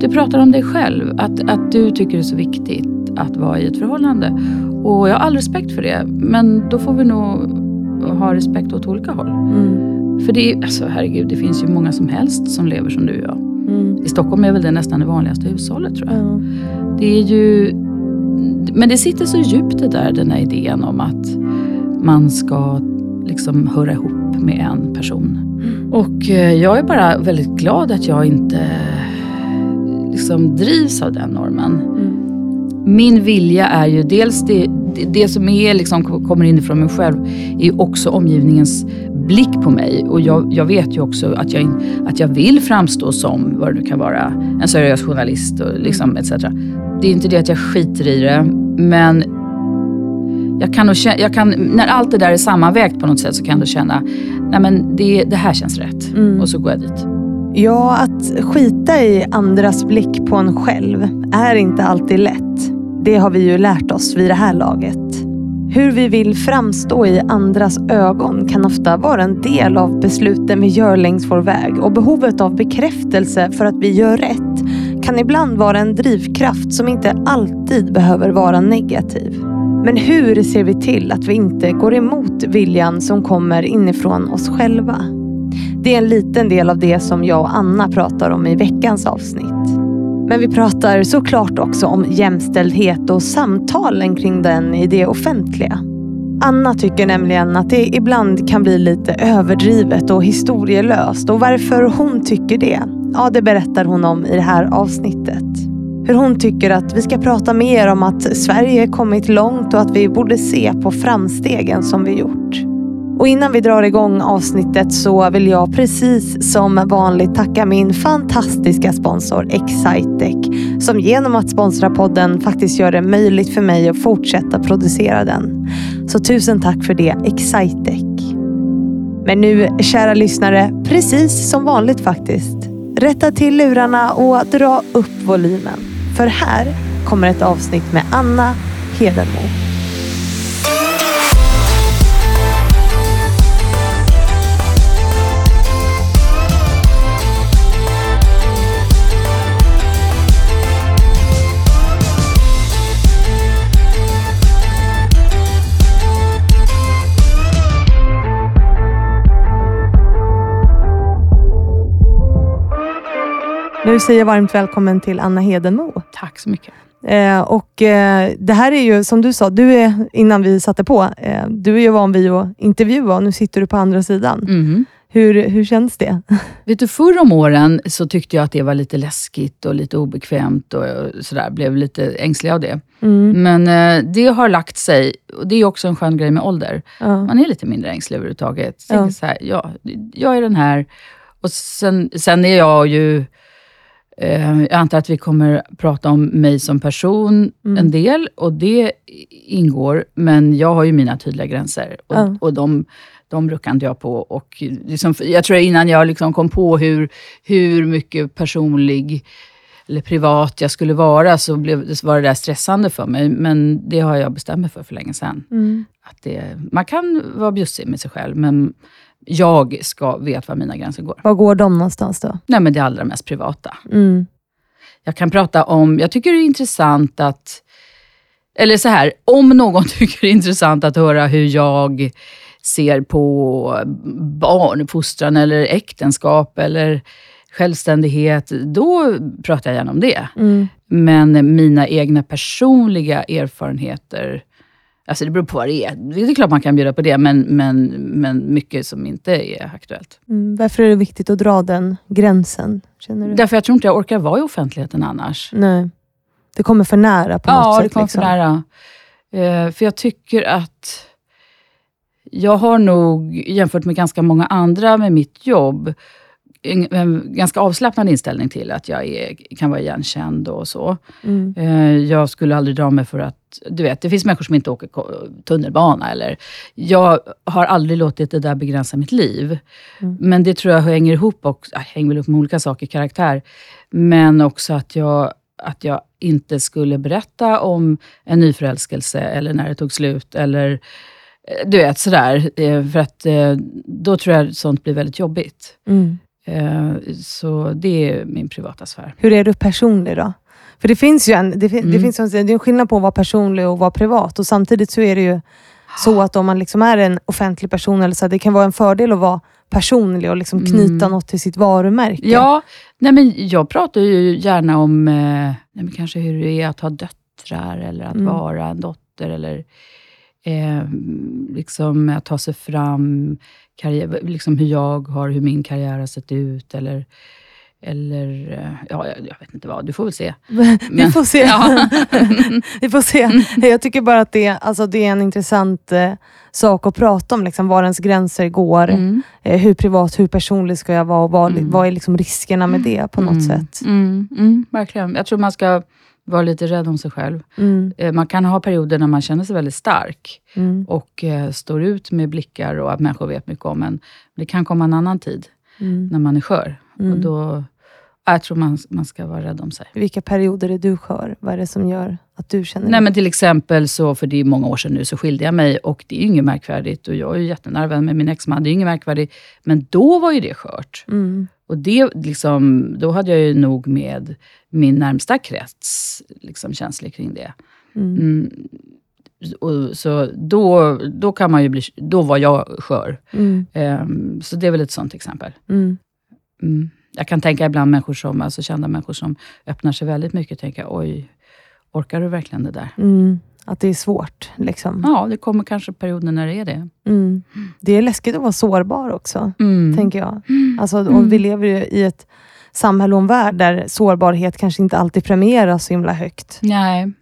du pratar om dig själv. Att, att du tycker det är så viktigt att vara i ett förhållande. Och jag har all respekt för det. Men då får vi nog ha respekt åt olika håll. Mm. För det är, alltså herregud, det finns ju många som helst som lever som du och jag. Mm. I Stockholm är väl det nästan det vanligaste hushållet tror jag. Ja. Det är ju... Men det sitter så djupt det där, den här idén om att man ska liksom höra ihop med en person. Och eh, jag är bara väldigt glad att jag inte liksom drivs av den normen. Mm. Min vilja är ju dels det, det, det som är liksom, kommer inifrån mig själv, är också omgivningens blick på mig. Och jag, jag vet ju också att jag, att jag vill framstå som, vad det nu kan vara, en seriös journalist och liksom etc. Det är inte det att jag skiter i det, men jag kan, nog jag kan, när allt det där är sammanvägt på något sätt så kan jag då känna, nej men det, det här känns rätt. Mm. Och så går jag dit. Ja, att skita i andras blick på en själv är inte alltid lätt. Det har vi ju lärt oss vid det här laget. Hur vi vill framstå i andras ögon kan ofta vara en del av besluten vi gör längs vår väg och behovet av bekräftelse för att vi gör rätt kan ibland vara en drivkraft som inte alltid behöver vara negativ. Men hur ser vi till att vi inte går emot viljan som kommer inifrån oss själva? Det är en liten del av det som jag och Anna pratar om i veckans avsnitt. Men vi pratar såklart också om jämställdhet och samtalen kring den i det offentliga. Anna tycker nämligen att det ibland kan bli lite överdrivet och historielöst och varför hon tycker det, ja det berättar hon om i det här avsnittet. Hur hon tycker att vi ska prata mer om att Sverige kommit långt och att vi borde se på framstegen som vi gjort. Och innan vi drar igång avsnittet så vill jag precis som vanligt tacka min fantastiska sponsor Excitec som genom att sponsra podden faktiskt gör det möjligt för mig att fortsätta producera den. Så tusen tack för det Excitec. Men nu, kära lyssnare, precis som vanligt faktiskt. Rätta till lurarna och dra upp volymen. För här kommer ett avsnitt med Anna Hedenmo. Nu säger jag varmt välkommen till Anna Hedenmo. Tack så mycket. Eh, och eh, Det här är ju, som du sa, du är, innan vi satte på, eh, du är ju van vid att intervjua och nu sitter du på andra sidan. Mhm. Hur, hur känns det? Vet du, förr om åren så tyckte jag att det var lite läskigt och lite obekvämt och sådär. Blev lite ängslig av det. Mm. Men eh, det har lagt sig. Och Det är också en skön grej med ålder. Ja. Man är lite mindre ängslig överhuvudtaget. Ja. Ja. Så här, ja, jag är den här. Och sen, sen är jag ju... Eh, jag antar att vi kommer prata om mig som person Mm. en del. Och det ingår. Men jag har ju mina tydliga gränser. Och, Ja. och de, de ruckar inte jag på. Och liksom, jag tror innan jag liksom kom på hur, hur mycket personlig eller privat jag skulle vara, så blev, var det där stressande för mig. Men det har jag bestämt mig för för länge sedan. Mm. Att det, man kan vara bjussig med sig själv, men jag ska veta var mina gränser går. Var går de någonstans då? Nej, men det allra mest privata. Mm. Jag kan prata om, jag tycker det är intressant att, eller så här, om någon tycker det är intressant att höra hur jag ser på barnuppfostran eller äktenskap eller självständighet, då pratar jag gärna om det. Mm. Men mina egna personliga erfarenheter, alltså det beror på vad det är. Det är klart man kan bjuda på det, men, men, men mycket som inte är aktuellt. Mm. Varför är det viktigt att dra den gränsen? Känner du? Därför jag tror inte jag orkar vara i offentligheten annars. Nej. Det kommer för nära på något Ja, sätt. det kommer liksom. för nära. Eh, för jag tycker att jag har nog, jämfört med ganska många andra med mitt jobb, en, en ganska avslappnad inställning till att jag är, kan vara igenkänd och så. Mm. Eh, Jag skulle aldrig dra mig för att... Du vet, det finns människor som inte åker tunnelbana. Eller, jag har aldrig låtit det där begränsa mitt liv. Mm. Men det tror jag hänger ihop, också, äh, hänger väl ihop med olika saker, karaktär. Men också att jag, att jag inte skulle berätta om en nyförälskelse, eller när det tog slut. Eller eh, du vet, sådär. Eh, För att eh, då tror jag sånt blir väldigt jobbigt. Mm. Så det är min privata sfär. Hur är du personlig då? För det finns ju en, det, fin- det Mm. finns, en- det är en skillnad på att vara personlig och vara privat. Och Samtidigt så är det ju så att om man liksom är en offentlig person, eller så här, det kan vara en fördel att vara personlig och liksom knyta Mm. något till sitt varumärke. Ja, nej men jag pratar ju gärna om eh, kanske hur det är att ha döttrar, eller att Mm. vara en dotter, eller eh, liksom att ta sig fram, karriär, liksom hur jag har, hur min karriär har sett ut, eller, eller eh, ja, jag, vet inte vad, du får väl se. Vi får se. Ja. Vi får se. Jag tycker bara att det, alltså, det är en intressant eh, sak att prata om. Liksom, var ens gränser går. Mm. Eh, hur privat, hur personlig ska jag vara? Och vad, Mm. vad är liksom riskerna med det på något mm. sätt? Mm, mm, verkligen. Jag tror man ska vara lite rädd om sig själv. Mm, Eh, Man kan ha perioder när man känner sig väldigt stark mm, och står ut med blickar och att människor vet mycket om en. Det kan komma en annan tid mm, när man är skör. mm. Och då, jag tror man, man ska vara rädd om sig. Vilka perioder är du skör? Vad är det som gör att du känner Nej, men till exempel, så, för det är många år sedan nu, så skilde jag mig och det är ju inget märkvärdigt. Och jag är ju jättenära vän med min exman, det är inget märkvärdigt. Men då var ju det skört. Mm, Och det, liksom, då hade jag ju nog med min närmsta krets liksom, känslor kring det. mm, Mm. Och, så då, då kan man ju bli, då var jag skör. mm, Ehm, så det är väl ett sånt exempel. Mm, Mm. Jag kan tänka ibland människor som, alltså kända människor som öppnar sig väldigt mycket, tänka oj, orkar du verkligen det där? mm. Att det är svårt. Liksom. Ja, det kommer kanske perioder när det är det. Mm. Det är läskigt att vara sårbar också, Mm. tänker jag. Alltså, Mm. och vi lever ju i ett samhälle och en värld där sårbarhet kanske inte alltid premieras så himla högt. Nej.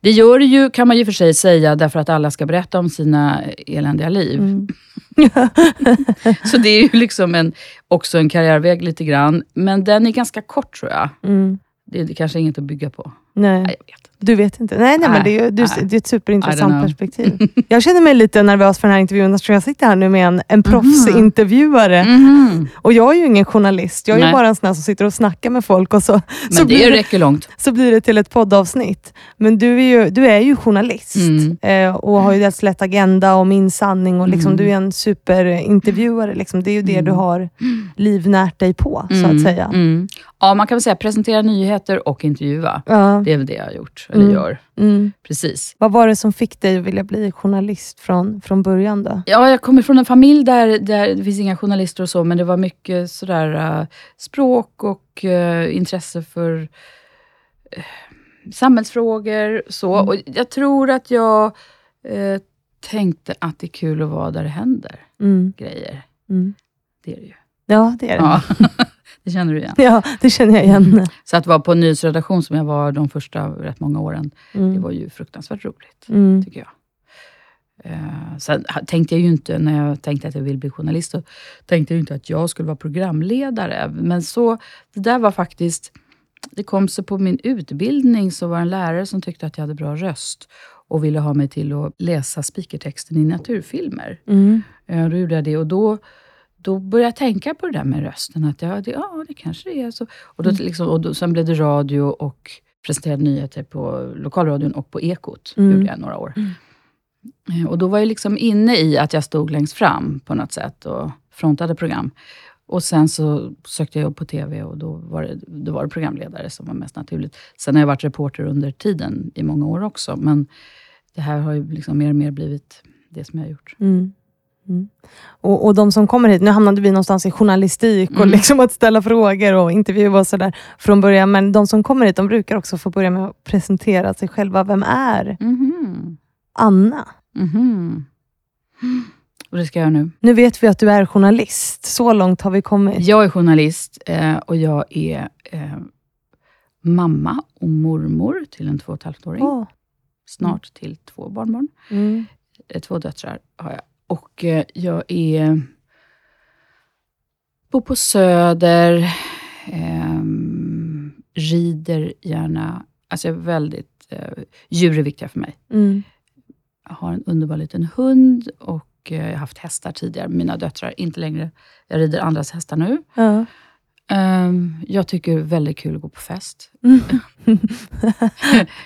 Det gör det ju, kan man ju för sig säga, därför att alla ska berätta om sina eländiga liv. Mm. Så det är ju liksom en, också en karriärväg lite grann. Men den är ganska kort tror jag. Mm. Det är, kanske inget att bygga på. Nej. Nej, jag vet. Du vet inte? Nej, nej, men Nej, det är, ju- nej. det är ett superintressant perspektiv. Jag känner mig lite nervös för den här intervjun eftersom jag sitter här nu med en, en proffsintervjuare. Mhm. Och jag är ju ingen journalist. Jag är bara en sån här som sitter och snackar med folk och så, så, Men blir, det det, räcker långt. så blir det till ett poddavsnitt. Men du är ju, du är ju journalist Mm. eh, och har ju dels lett Agenda och Min sanning. Och liksom, Mm. Du är en superintervjuare. Liksom. Det är ju det Mm. du har livnärt dig på, så att Mm, säga. Mm. Ja, man kan väl säga presentera nyheter och intervjua. Ja. Det är väl det jag har gjort, eller Mm. gör. Mm. Precis. Vad var det som fick dig att vilja bli journalist från, från början? då? Ja, jag kommer från en familj där, där det finns inga journalister och så, men det var mycket sådär uh, språk och uh, intresse för uh, samhällsfrågor. Så. Mm. Och jag tror att jag tänkte att det är kul att vara där det händer Mm. grejer. Mm. Det är det ju. Ja, det är det. Ja, det känner du igen. Ja, det känner jag igen. Så att vara på en nyhetsredaktion som jag var de första rätt många åren, det Mm. var ju fruktansvärt roligt, Mm. tycker jag. Eh, sen tänkte jag ju inte, när jag tänkte att jag ville bli journalist, så tänkte jag inte att jag skulle vara programledare. Men så, det där var faktiskt, det kom sig på min utbildning, så var det en lärare som tyckte att jag hade bra röst och ville ha mig till att läsa speakertexten i naturfilmer. Mm. Eh, Då gjorde jag det och då, då började jag tänka på det där med rösten. Att ja, det, ja, det kanske det är så. Och, då, liksom, och då, sen blev det radio och presenterade nyheter på lokalradion och på Ekot. Mm. gjorde jag några år. Eh, Och då var jag liksom inne i att jag stod längst fram på något sätt och frontade program. Och sen så sökte jag jobb på TV och då var, det, då var det programledare som var mest naturligt. Sen har jag varit reporter under tiden i många år också. Men det här har ju liksom mer och mer blivit det som jag har gjort. Mm. Mm. Och, och de som kommer hit, nu hamnade vi någonstans i journalistik och Mm. liksom att ställa frågor och intervjua och sådär från början. Men de som kommer hit, de brukar också få börja med att presentera sig själva. Vem är Mhm. Anna? Mhm. Och det ska jag nu. Nu vet vi att du är journalist. Så långt har vi kommit. Jag är journalist eh, och jag är eh, mamma och mormor till en två och ett halvt åring. Åh. Snart till två barnbarn. Mm. Eh, Två döttrar har jag. Och eh, jag är... Bor på Söder. ehm, rider gärna. Alltså jag är väldigt... Eh, djur är viktiga för mig. Mm. Jag har en underbar liten hund och eh, jag har haft hästar tidigare. Mina döttrar inte längre. Jag rider andras hästar nu. Ja. Ehm, jag tycker väldigt kul att gå på fest.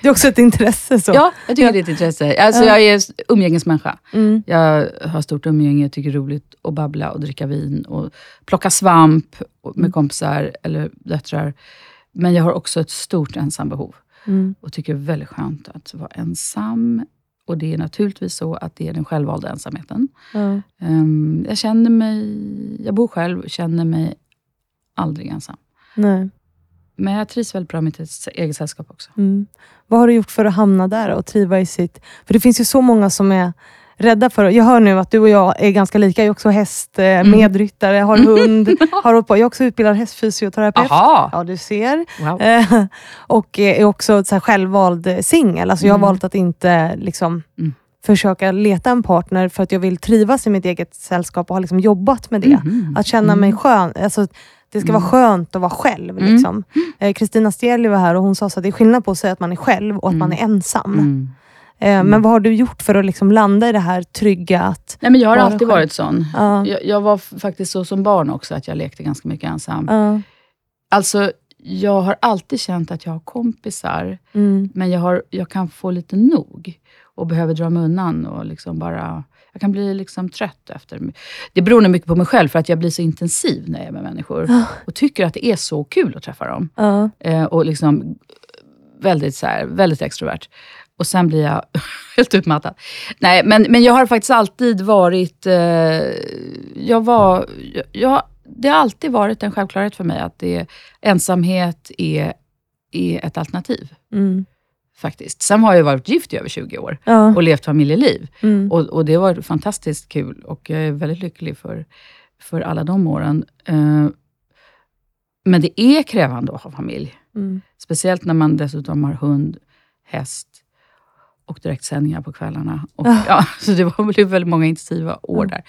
det är också ett intresse. Så. Ja, jag tycker det är ett intresse. Alltså, Ja. Jag är umgängesmänniska. Mm. Jag har stort umgänge, tycker det är roligt att babbla och dricka vin och plocka svamp med Mm. kompisar eller döttrar. Men jag har också ett stort ensambehov Mm. och tycker det är väldigt skönt att vara ensam. Och det är naturligtvis så att det är den självvalda ensamheten. Ja. Ehm, jag känner mig... Jag bor själv och känner mig aldrig ensam. Nej. Men jag trivs väldigt bra med mitt eget sällskap också. Mm. Vad har du gjort för att hamna där och triva i sitt... För det finns ju så många som är rädda för... Jag hör nu att du och jag är ganska lika. Jag är också häst, eh, Mm. medryttare, har hund. har på. Jag är också utbildad hästfysioterapeut. Aha! Ja, du ser. Wow. Eh, och är också så självvald eh, singel. Alltså jag har Mm. valt att inte liksom, Mm. försöka leta en partner för att jag vill trivas i mitt eget sällskap och har liksom jobbat med det. Mhm. Att känna Mm. mig skön. Alltså, det ska vara skönt att vara själv. Mm. Liksom. Eh, Kristina Stieli var här och hon sa att det är skillnad på att säga att man är själv och att Mm. man är ensam. Mm. Eh, Men vad har du gjort för att liksom landa i det här trygga? Att, Nej, men jag har alltid själv. varit sån. ja, Jag, jag var faktiskt så som barn också, att jag lekte ganska mycket ensam. ja, Alltså, jag har alltid känt att jag har kompisar, mm, men jag, har, jag kan få lite nog och behöver dra mig undan. Och liksom bara, jag kan bli liksom trött efter. Det beror nog mycket på mig själv, för att jag blir så intensiv när jag är med människor. Ja. Och tycker att det är så kul att träffa dem. ja, Eh, och liksom väldigt, så här, väldigt extrovert. Och sen blir jag helt utmattad. Nej, men, men jag har faktiskt alltid varit... Eh, jag var... Jag, jag, det har alltid varit en självklarhet för mig att det, ensamhet är, är ett alternativ. mm, faktiskt. Sen har jag varit gift i över 20 år ja, och levt familjeliv. mm, Och, och det var fantastiskt kul och jag är väldigt lycklig för, för alla de åren. Eh, men det är krävande att ha familj. mm, Speciellt när man dessutom har hund, häst och direktsändningar på kvällarna. Och, Ah. ja, så det var väldigt många intensiva år Ja. där,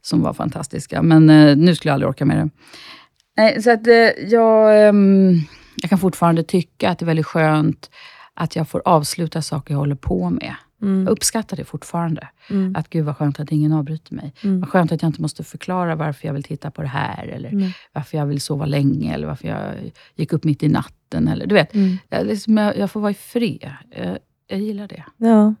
som var fantastiska. Men eh, nu skulle jag aldrig orka med det. Nej, så att, eh, jag, ehm, jag kan fortfarande tycka att det är väldigt skönt att jag får avsluta saker jag håller på med. Jag mm, uppskattar det fortfarande. mm, Att gud vad skönt att ingen avbryter mig. mm, Vad skönt att jag inte måste förklara varför jag vill titta på det här. Eller mm, varför jag vill sova länge. Eller varför jag gick upp mitt i natten. Eller, du vet, mm. jag, liksom, jag, jag får vara i fred. Jag, jag gillar det. Ja.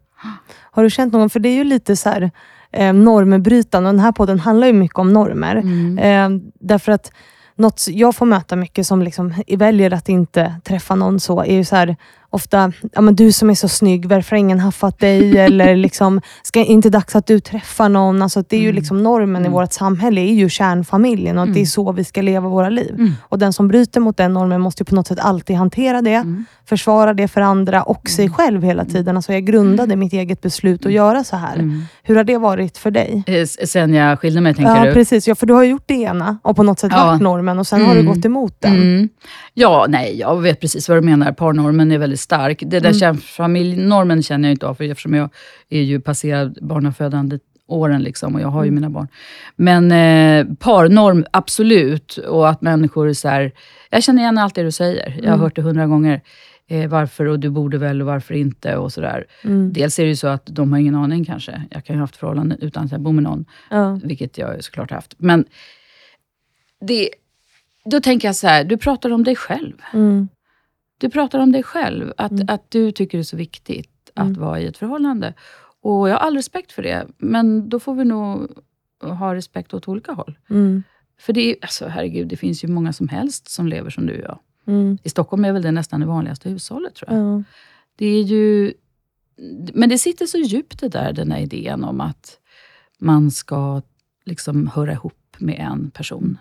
Har du känt någon, för det är ju lite så här, eh, normbrytande, och den här podden handlar ju mycket om normer. Mm. Eh, därför att något jag får möta mycket som liksom väljer att inte träffa någon så, är ju så här, ofta, ja men du som är så snygg, varför har ingen haffat dig? Eller liksom, ska inte dags att du träffar någon? Alltså, det är ju Mm. liksom normen i Mm. vårt samhälle, är ju kärnfamiljen och det är Mm. så vi ska leva våra liv. Och den som bryter mot den normen måste ju på något sätt alltid hantera det, försvara det för andra och sig själv hela tiden. Alltså jag grundade mitt eget beslut att göra så här. Hur har det varit för dig? Eh, Sen jag skilde mig, tänker Ja, du? precis. Ja, för du har gjort det ena och på något sätt Ja. varit normen och sen har du gått emot den. Ja, nej, jag vet precis vad du menar. Parnormen är väldigt stark. Det där Mm. kärnfamiljnormen känner jag inte av, för eftersom jag är ju passerad barnafödande åren liksom, och jag har ju Mm. mina barn. Men eh, parnorm, absolut. Och att människor är så här, Jag känner igen allt det du säger. Jag har Mm. hört det hundra gånger. Eh, varför och du borde väl och varför inte och sådär. Mm. Dels är det ju så att de har ingen aning kanske. Jag kan ju ha haft förhållanden utan att jag bor med någon. Ja. Vilket jag såklart har haft. Men det, då tänker jag så här, du pratar om dig själv. Mm. Du pratar om dig själv. Att, Mm. att du tycker det är så viktigt att Mm. vara i ett förhållande. Och jag har all respekt för det. Men då får vi nog ha respekt åt olika håll. Mm. För det är, alltså herregud, det finns ju många som helst som lever som du och jag. Mm. I Stockholm är väl det nästan det vanligaste hushållet tror jag. Ja. Det är ju... Men det sitter så djupt det där, den här idén om att man ska liksom höra ihop med en person.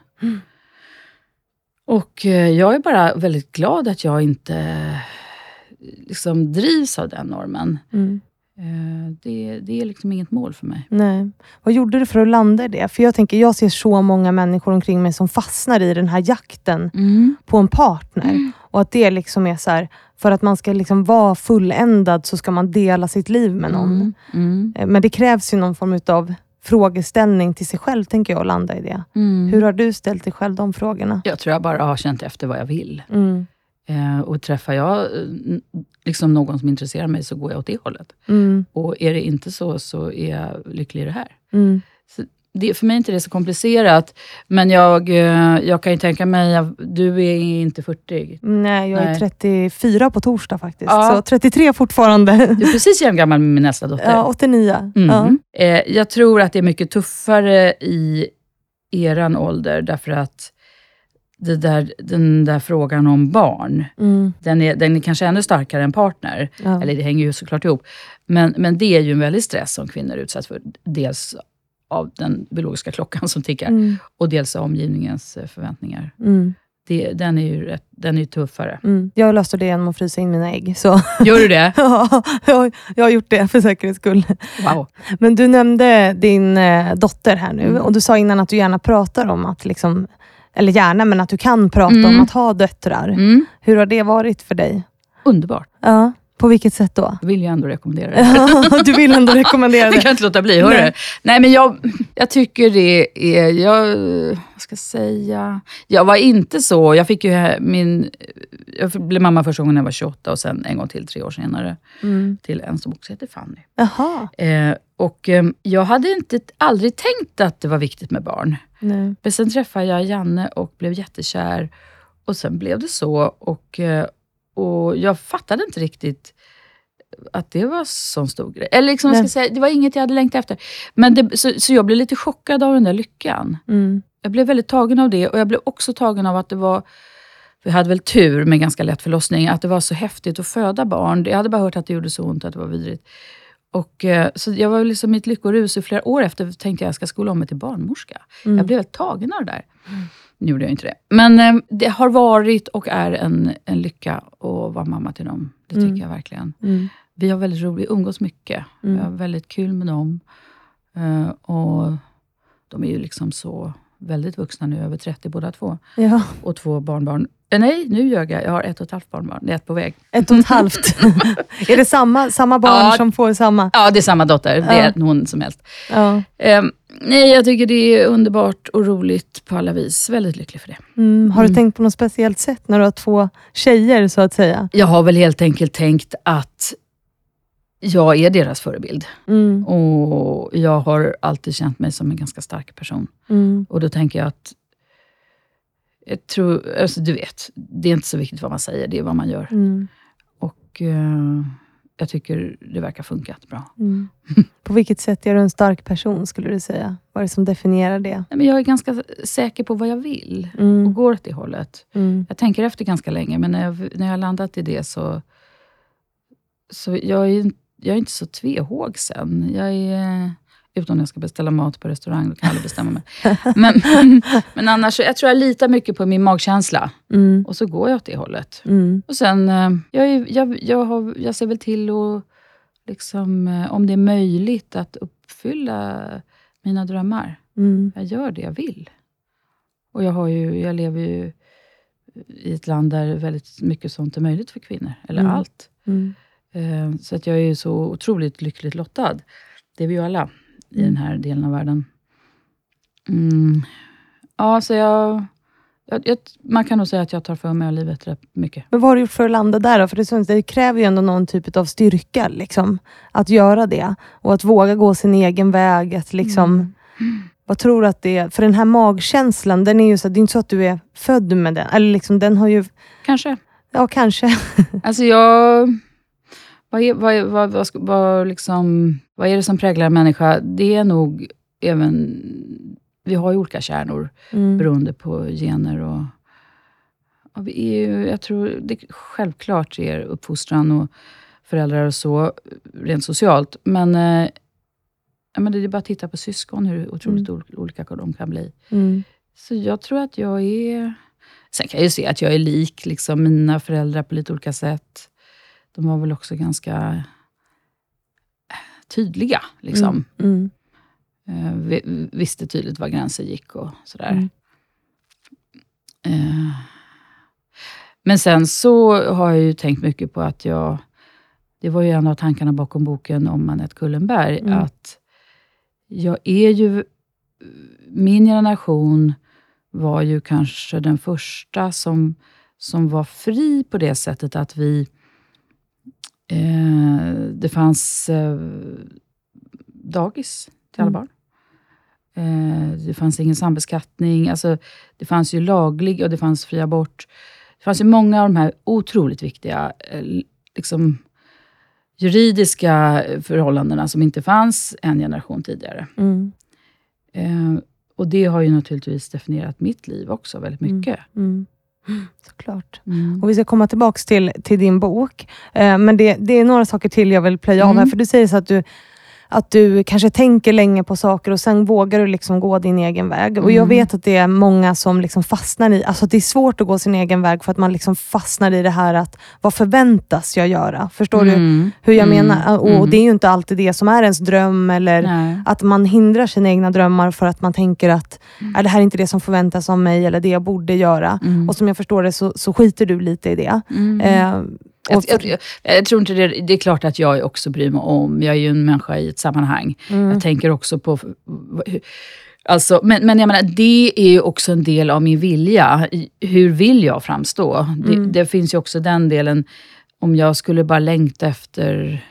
Mm. Och eh, jag är bara väldigt glad att jag inte liksom drivs av den normen. Mm. Eh, Det, det är liksom inget mål för mig. Nej. Vad gjorde du för att landa i det? För jag tänker, jag ser så många människor omkring mig som fastnar i den här jakten på en partner. Och att det liksom är så här, för att man ska liksom vara fulländad så ska man dela sitt liv med någon. Mm. Mm. Eh, Men det krävs ju någon form av frågeställning till sig själv, tänker jag, att landa i det. Mm. Hur har du ställt dig själv de frågorna? Jag tror jag bara har känt efter vad jag vill. Mm. Eh, och träffar jag eh, liksom någon som intresserar mig så går jag åt det hållet. Mm. Och är det inte så, så är jag lycklig i det här. Mm. Det, för mig är inte det så komplicerat. Men jag, eh, jag kan ju tänka mig, att du är inte 40. Nej, jag är Nej. 34 på torsdag faktiskt. Ja. Så 33 fortfarande. Du är precis jämngammal med min nästa dotter. Ja, 89. Mm. Ja. Eh, jag tror att det är mycket tuffare i eran ålder, därför att där, den där frågan om barn, Mm. den är, den är kanske ännu starkare än partner. Ja. Eller det hänger ju såklart ihop. Men, men det är ju en väldig stress som kvinnor utsätts för. Dels av den biologiska klockan som tickar Mm. och dels av omgivningens eh, förväntningar. Mm. Det, den är ju rätt, den är tuffare. Mm. Jag löste det genom att frysa in mina ägg. Så Gör du det? ja, jag, jag har gjort det för säkerhets skull. Wow. Men du nämnde din eh, dotter här nu Mm. och du sa innan att du gärna pratar om att, liksom, eller gärna, men att du kan prata Mm. om att ha döttrar. Mm. Hur har det varit för dig? Underbart. Ja, på vilket sätt då? Jag vill ju ändå rekommendera det. du vill ändå rekommendera Jag det. kan inte låta bli, hörru. Nej. Nej. men jag, jag tycker det är, jag, vad ska jag säga? Jag var inte så, jag fick ju min, jag blev mamma första gången när jag var 28 och sen en gång till tre år senare Mm. till en som också heter Fanny. Jaha. Eh, och eh, jag hade inte, aldrig tänkt att det var viktigt med barn. Nej. Men sen träffade jag Janne och blev jättekär. Och sen blev det så. Och, eh, och jag fattade inte riktigt att det var så stor grej. Eller liksom, jag ska säga, det var inget jag hade längtat efter. Men det, så, så jag blev lite chockad av den där lyckan. Mm. Jag blev väldigt tagen av det och jag blev också tagen av att det var vi hade väl tur med ganska lätt förlossning, att det var så häftigt att föda barn. Jag hade bara hört att det gjorde så ont, att det var vidrigt. Och, eh, så jag var liksom i ett lyckorus i flera år efter tänkte jag jag ska skola om mig till barnmorska. Mm. Jag blev helt tagen av det där. Nu gjorde jag inte det. Men eh, det har varit och är en, en lycka att vara mamma till dem. Det tycker Mm. jag verkligen. Mm. Vi har väldigt roligt, vi umgås mycket. Mm. Vi har väldigt kul med dem. Eh, och de är ju liksom så väldigt vuxna nu, över 30 båda två. Ja, Och två barnbarn. Eh, nej, nu ljög jag. Jag har ett och ett halvt barnbarn. Det är ett på väg. ett och ett halvt. är det samma, samma barn Ja. som får samma? Ja, det är samma dotter. Det är Ja. hon som helst. Ja. Eh, nej, jag tycker det är underbart och roligt på alla vis. Väldigt lycklig för det. Mm. Har du Mm. tänkt på något speciellt sätt när du har två tjejer, så att säga? Jag har väl helt enkelt tänkt att jag är deras förebild. Mm. Och jag har alltid känt mig som en ganska stark person. Mm. Och då tänker jag att, jag tror, alltså du vet, det är inte så viktigt vad man säger, det är vad man gör. Mm. Och eh, jag tycker det verkar funkat bra. Mm. På vilket sätt är du en stark person, skulle du säga? Vad är det som definierar det? Nej, men jag är ganska säker på vad jag vill och Mm. går åt det hållet. Mm. Jag tänker efter ganska länge, men när jag, när jag landat i det så... så jag, är, jag är inte så tvehågsen. Jag är, utom när jag ska beställa mat på restaurang, då kan jag aldrig bestämma mig. Men, men annars, jag tror jag litar mycket på min magkänsla. Mm. Och så går jag åt det hållet. Mm. Och sen, eh, jag, är, jag, jag, har, jag ser väl till att, liksom, eh, om det är möjligt, att uppfylla mina drömmar. Mm. Jag gör det jag vill. Och jag, har ju, jag lever ju i ett land där väldigt mycket sånt är möjligt för kvinnor. Eller Mm. allt. Mm. Eh, Så att jag är så otroligt lyckligt lottad. Det är vi ju alla i den här delen av världen. Mm. Ja, så jag, jag, jag... Man kan nog säga att jag tar för mig av livet rätt mycket. Men vad har du gjort för att landa där då? För det, syns- det kräver ju ändå någon typ av styrka, liksom, att göra det. Och att våga gå sin egen väg. Att liksom, Mm. Vad tror du att det är? För den här magkänslan, den är ju så, det är inte så att du är född med den. Eller liksom, den har ju, Kanske. ja kanske. Alltså jag... Vad är, vad, är, vad, vad, vad, liksom, vad är det som präglar en människa? Det är nog även... Vi har ju olika kärnor Mm. beroende på gener. Och, och vi är ju, jag tror det självklart är uppfostran och föräldrar och så, rent socialt. Men, eh, ja, men det är bara att titta på syskon, hur otroligt ol- olika de kan bli. Mm. Så jag tror att jag är... Sen kan jag ju se att jag är lik liksom, mina föräldrar på lite olika sätt. De var väl också ganska tydliga. Liksom. Mm. Eh, vi, visste tydligt var gränser gick och sådär. Mm. Eh, men sen så har jag ju tänkt mycket på att jag... Det var ju en av tankarna bakom boken om Anette Kullenberg. Mm. Att jag är ju... Min generation var ju kanske den första som, som var fri på det sättet att vi... Eh, det fanns eh, dagis till alla Mm. barn. Eh, det fanns ingen sambeskattning. Alltså, det fanns ju laglig och det fanns fri abort. Det fanns ju många av de här otroligt viktiga eh, liksom, juridiska förhållandena som inte fanns en generation tidigare. Mm. Eh, och det har ju naturligtvis definierat mitt liv också väldigt mycket. Mm. Såklart. Mm. Och vi ska komma tillbaka till, till din bok. Eh, men det, det är några saker till jag vill plöja av Mm. här. För du säger så att du, att du kanske tänker länge på saker och sen vågar du liksom gå din egen väg. Och Jag Mm. vet att det är många som liksom fastnar i, alltså att det är svårt att gå sin egen väg för att man liksom fastnar i det här att vad förväntas jag göra? Förstår du Mm. hur jag Mm. menar? Och Mm. Det är ju inte alltid det som är ens dröm eller Nej. att man hindrar sina egna drömmar för att man tänker att är det här är inte det som förväntas av mig eller det jag borde göra. Mm. Och som jag förstår det så, så skiter du lite i det. Mm. Eh, Jag, jag, jag, tror inte det, det är klart att jag också bryr mig om, jag är ju en människa i ett sammanhang. Mm. Jag tänker också på... Alltså, men, men jag menar, det är ju också en del av min vilja. Hur vill jag framstå? Det, Mm. det finns ju också den delen, om jag skulle bara längta efter...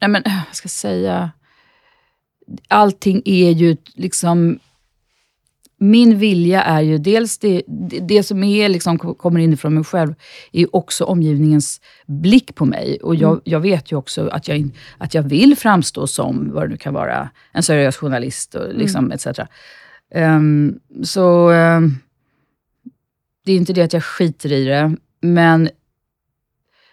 Nej men, vad ska jag säga? Allting är ju liksom... Min vilja är ju dels det, det, som är liksom, kommer inifrån mig själv, är också omgivningens blick på mig. Och jag, Mm. jag vet ju också att jag, att jag vill framstå som, vad det nu kan vara, en seriös journalist och liksom etc. Ehm, så ehm, det är inte det att jag skiter i det, men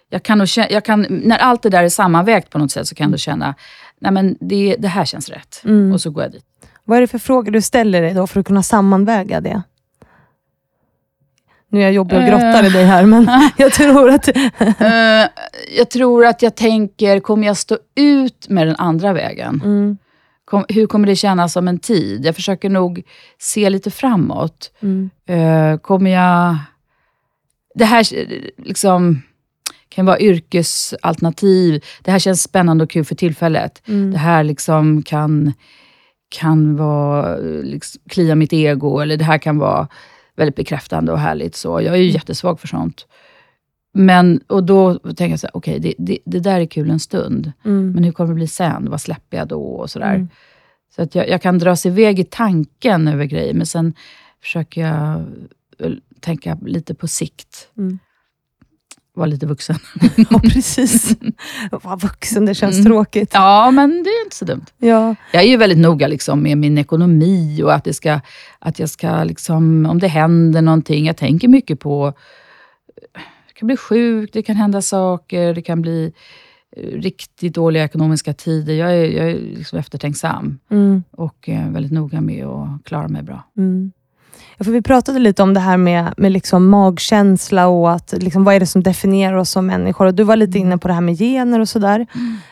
jag kan nog jag kan, när allt det där är sammanvägt på något sätt, så kan jag då känna, nej men det, det här känns rätt. Mm. Och så går jag dit. Vad är det för frågor du ställer dig då för att kunna sammanväga det? Nu är jag jobbig och grottar i dig här, men jag tror att... Eh, jag tror att jag tänker, kommer jag stå ut med den andra vägen? Mm, Kom, hur kommer det kännas om en tid? Jag försöker nog se lite framåt. mm, Eh, kommer jag... Det här eh, liksom, kan vara yrkesalternativ. Det här känns spännande och kul för tillfället. mm, Det här liksom kan, kan vara, liksom, klia mitt ego, eller det här kan vara väldigt bekräftande och härligt. Så jag är ju jättesvag för sånt. Men, och då tänker jag så här, okej, det, det, det där är kul en stund. mm, Men hur kommer det bli sen? Vad släpper jag då? Och sådär. Mm. Så att jag, jag kan dras iväg i tanken över grejer, men sen försöker jag eh, tänka lite på sikt. Mm. Vara lite vuxen. Ja, precis. Vad vuxen, det känns Mm. tråkigt. Ja, men det är inte så dumt. Ja. Jag är ju väldigt noga liksom med min ekonomi och att, det ska, att jag ska, liksom, om det händer någonting, jag tänker mycket på, jag kan bli sjuk, det kan hända saker, det kan bli eh, riktigt dåliga ekonomiska tider. Jag är, jag är liksom eftertänksam Mm. och eh, väldigt noga med att klara mig bra. Mm. För vi pratade lite om det här med, med liksom magkänsla och att, liksom, vad är det som definierar oss som människor. Och du var lite inne på det här med gener och sådär.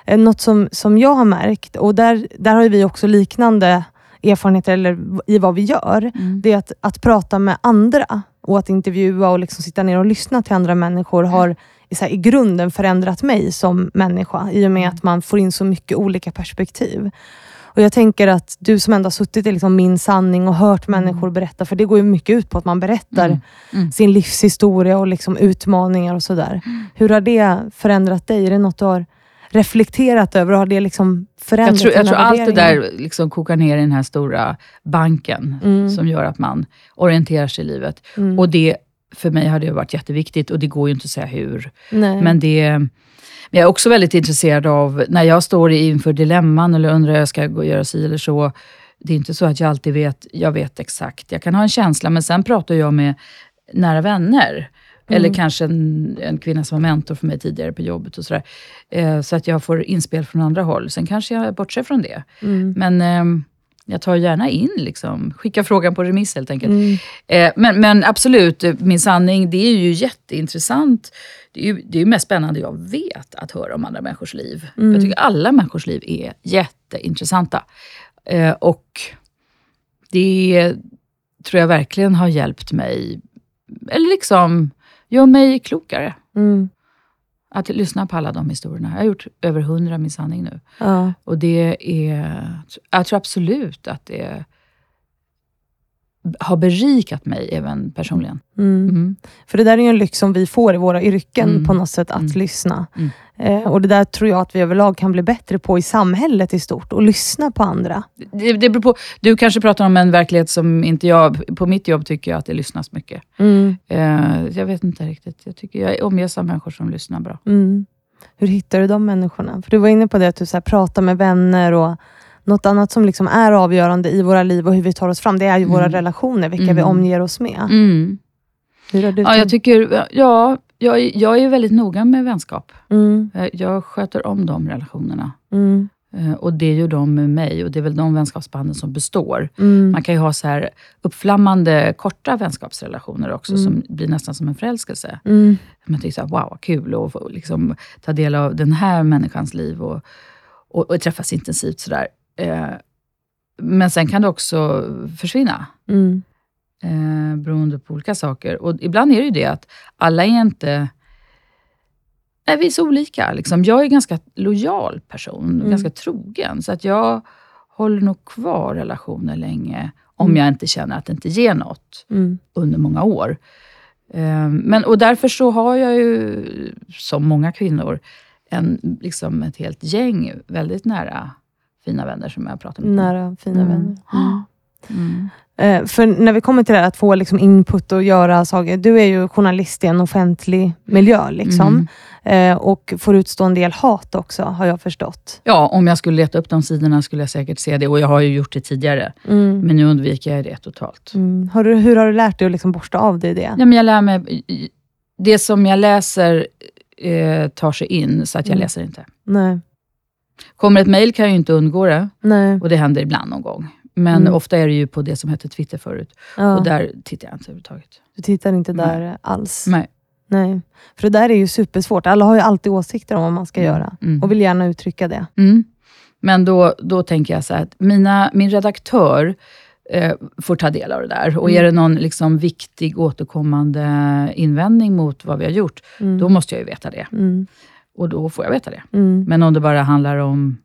Eh, Något som, som jag har märkt, och där, där har vi också liknande erfarenheter eller i vad vi gör, Mm. det är att, att prata med andra och att intervjua och liksom sitta ner och lyssna till andra människor har i, så här, i grunden förändrat mig som människa i och med att man får in så mycket olika perspektiv. Och Jag tänker att du som ändå har suttit i liksom min sanning och hört människor berätta, för det går ju mycket ut på att man berättar Mm. Mm. sin livshistoria och liksom utmaningar och sådär. Hur har det förändrat dig? Är det något du har reflekterat över? Har det liksom förändrat Jag tror, jag tror allt det där liksom kokar ner i den här stora banken, Mm. som gör att man orienterar sig i livet. Mm. Och det, för mig har det varit jätteviktigt och det går ju inte att säga hur. Nej. Men det men jag är också väldigt intresserad av, när jag står inför dilemman eller undrar hur jag ska gå och göra si eller så. Det är inte så att jag alltid vet, jag vet exakt. Jag kan ha en känsla, men sen pratar jag med nära vänner. Eller kanske en, en kvinna som var mentor för mig tidigare på jobbet. och sådär. Eh, så att jag får inspel från andra håll. Sen kanske jag bortser från det. Mm. Men eh, jag tar gärna in, liksom. skickar frågan på remiss helt enkelt. Mm. Eh, men, men absolut, eh, min sanning, det är ju jätteintressant. Det är ju det är mest spännande jag vet att höra om andra människors liv. Mm. Jag tycker alla människors liv är jätteintressanta. Eh, och det tror jag verkligen har hjälpt mig, eller liksom gör mig klokare. Mm. Att lyssna på alla de historierna. Jag har gjort över hundra Min sanning nu. Ja. Och det är, jag tror absolut att det har berikat mig även personligen. Mm. Mm. För det där är ju en lyx som vi får i våra yrken Mm. på något sätt, att Mm. lyssna. Mm. Eh, och det där tror jag att vi överlag kan bli bättre på i samhället i stort, och lyssna på andra. Det, det beror på, du kanske pratar om en verklighet som inte jag... På mitt jobb tycker jag att det lyssnas mycket. Mm. Eh, jag vet inte riktigt. Jag tycker jag omges av människor som lyssnar bra. Mm. Hur hittar du de människorna? För Du var inne på det att du så här, pratar med vänner och något annat som liksom är avgörande i våra liv och hur vi tar oss fram, det är ju våra Mm. relationer, vilka vi Mm. omger oss med. Mm. Hur har du Ja, jag tycker... Ja, jag, jag är väldigt noga med vänskap. mm. Jag, sköter om de relationerna. Eh, och det gör de med mig och det är väl de vänskapsbanden som består. Mm. Man kan ju ha så här uppflammande korta vänskapsrelationer också, Mm. som blir nästan som en förälskelse. Mm. Man tycker så här, wow, kul att få liksom, ta del av den här människans liv och, och, och träffas intensivt. Sådär. Eh, men sen kan det också försvinna, Mm. eh, beroende på olika saker. Och ibland är det ju det att alla är inte... Nej, vi är så olika. Liksom. Jag är en ganska lojal person, Mm. ganska trogen. Så att jag håller nog kvar relationer länge, om Mm. jag inte känner att det inte ger något Mm. under många år. Eh, Men, och därför så har jag ju, som många kvinnor, en, liksom ett helt gäng väldigt nära fina vänner som jag pratar med. Nära, fina Mm. vänner. Mm. Eh, för när vi kommer till det här att få liksom input och göra saker. Du är ju journalist i en offentlig miljö liksom. Mm. Eh, och får utstå en del hat också, har jag förstått. Ja, om jag skulle leta upp de sidorna skulle jag säkert se det. Och jag har ju gjort det tidigare. Mm. Men nu undviker jag det totalt. Mm. Har du, hur har du lärt dig att liksom borsta av dig det? Ja, men jag lär mig... Det som jag läser eh, tar sig in, så att jag Mm. läser inte. Nej. Kommer ett mejl kan jag ju inte undgå det. Nej. Och det händer ibland någon gång. Men Mm. ofta är det ju på det som hette Twitter förut. Ja. Och där tittar jag inte överhuvudtaget. Du tittar inte Nej. där alls? Nej. Nej. För det där är ju supersvårt. Alla har ju alltid åsikter om vad man ska göra Mm. och vill gärna uttrycka det. Mm. Men då, då tänker jag så här att mina, min redaktör eh, får ta del av det där. Och Mm. är det någon liksom viktig återkommande invändning mot vad vi har gjort, Mm. då måste jag ju veta det. Mm. Och då får jag veta det. Mm. Men om det bara handlar om,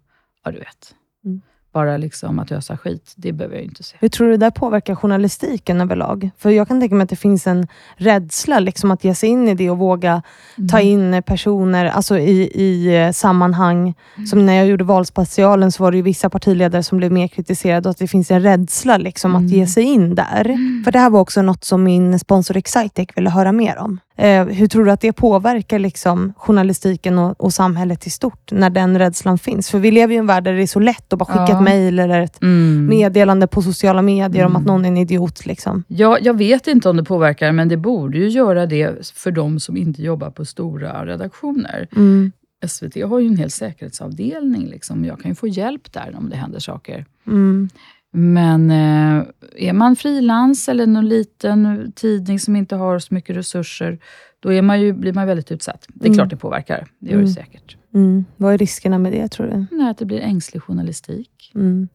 ja du vet, Mm. bara liksom att ösa skit, det behöver jag inte se. Hur tror du det där påverkar journalistiken överlag? För jag kan tänka mig att det finns en rädsla liksom att ge sig in i det och våga ta in personer alltså i, i eh, sammanhang. Som när jag gjorde valspecialen så var det ju vissa partiledare som blev mer kritiserade och att det finns en rädsla liksom att Mm. ge sig in där. För det här var också något som min sponsor Excitec ville höra mer om. Eh, hur tror du att det påverkar liksom journalistiken och, och samhället i stort när den rädslan finns? För vi lever ju i en värld där det är så lätt att bara skicka Ja. ett mejl eller ett Mm. meddelande på sociala medier om Mm. att någon är en idiot. Liksom. Ja, jag vet inte om det påverkar, men det borde ju göra det för de som inte jobbar på stora redaktioner. Mm. SVT har ju en hel säkerhetsavdelning. Liksom. Jag kan ju få hjälp där om det händer saker. Mm. Men eh, är man frilans eller någon liten tidning som inte har så mycket resurser, då är man ju, blir man väldigt utsatt. Det är Mm. klart det påverkar. Det gör Mm. det säkert. Mm. Vad är riskerna med det tror du? Nej, att det blir ängslig journalistik. Mm.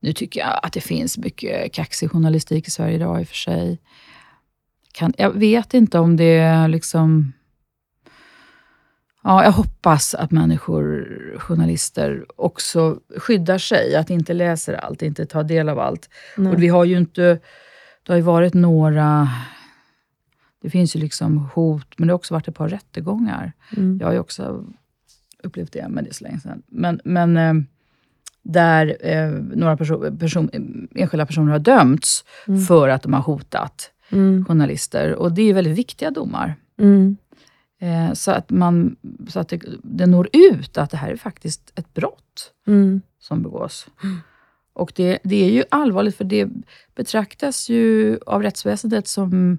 Nu tycker jag att det finns mycket kaxig journalistik i Sverige idag i och för sig. Kan, jag vet inte om det liksom... Ja, jag hoppas att människor, journalister, också skyddar sig. Att inte läser allt, inte tar del av allt. Nej. Och vi har ju inte... Det har ju varit några... Det finns ju liksom hot, men det har också varit ett par rättegångar. Mm. Jag har ju också upplevt det, men det är så länge sedan. Men, men eh, där eh, några perso person, enskilda personer har dömts Mm. för att de har hotat Mm. journalister. Och det är ju väldigt viktiga domar. Mm. Eh, så att, man, så att det, det når ut att det här är faktiskt ett brott Mm. som begås. Och det, det är ju allvarligt, för det betraktas ju av rättsväsendet som...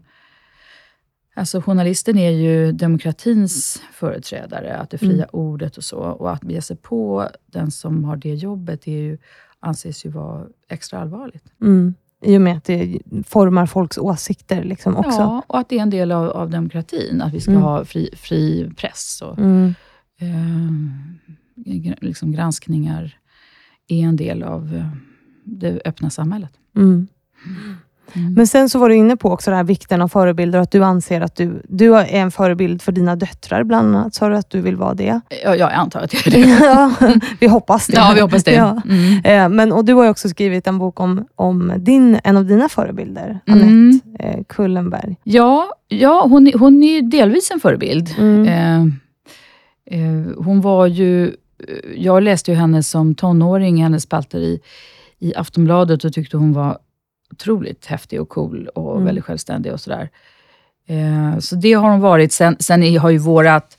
Alltså journalisten är ju demokratins företrädare, att det fria Mm. ordet och så. Och att ge sig på den som har det jobbet är ju, anses ju vara extra allvarligt. Mm. I och med att det formar folks åsikter liksom också. Ja, och att det är en del av, av demokratin, att vi ska Mm. ha fri, fri press. Och, Mm. eh, liksom granskningar är en del av eh, det öppna samhället. Mm. Mm. Men sen så var du inne på också det här vikten av förebilder och att du anser att du, du är en förebild för dina döttrar bland annat. Sa du att du vill vara det? Ja, jag antar att jag är det. ja, vi hoppas det. Ja, vi hoppas det. Ja. Mm. Eh, Men, och du har ju också skrivit en bok om, om din, en av dina förebilder, Mm. Anette eh, Kullenberg. Ja, ja hon, hon är ju delvis en förebild. Mm. Eh, eh, hon var ju... eh, Jag läste ju henne som tonåring, hennes spalter i, i Aftonbladet och tyckte hon var otroligt häftig och cool och Mm. väldigt självständig och sådär. Eh, så det har hon varit. Sen, sen har ju vårat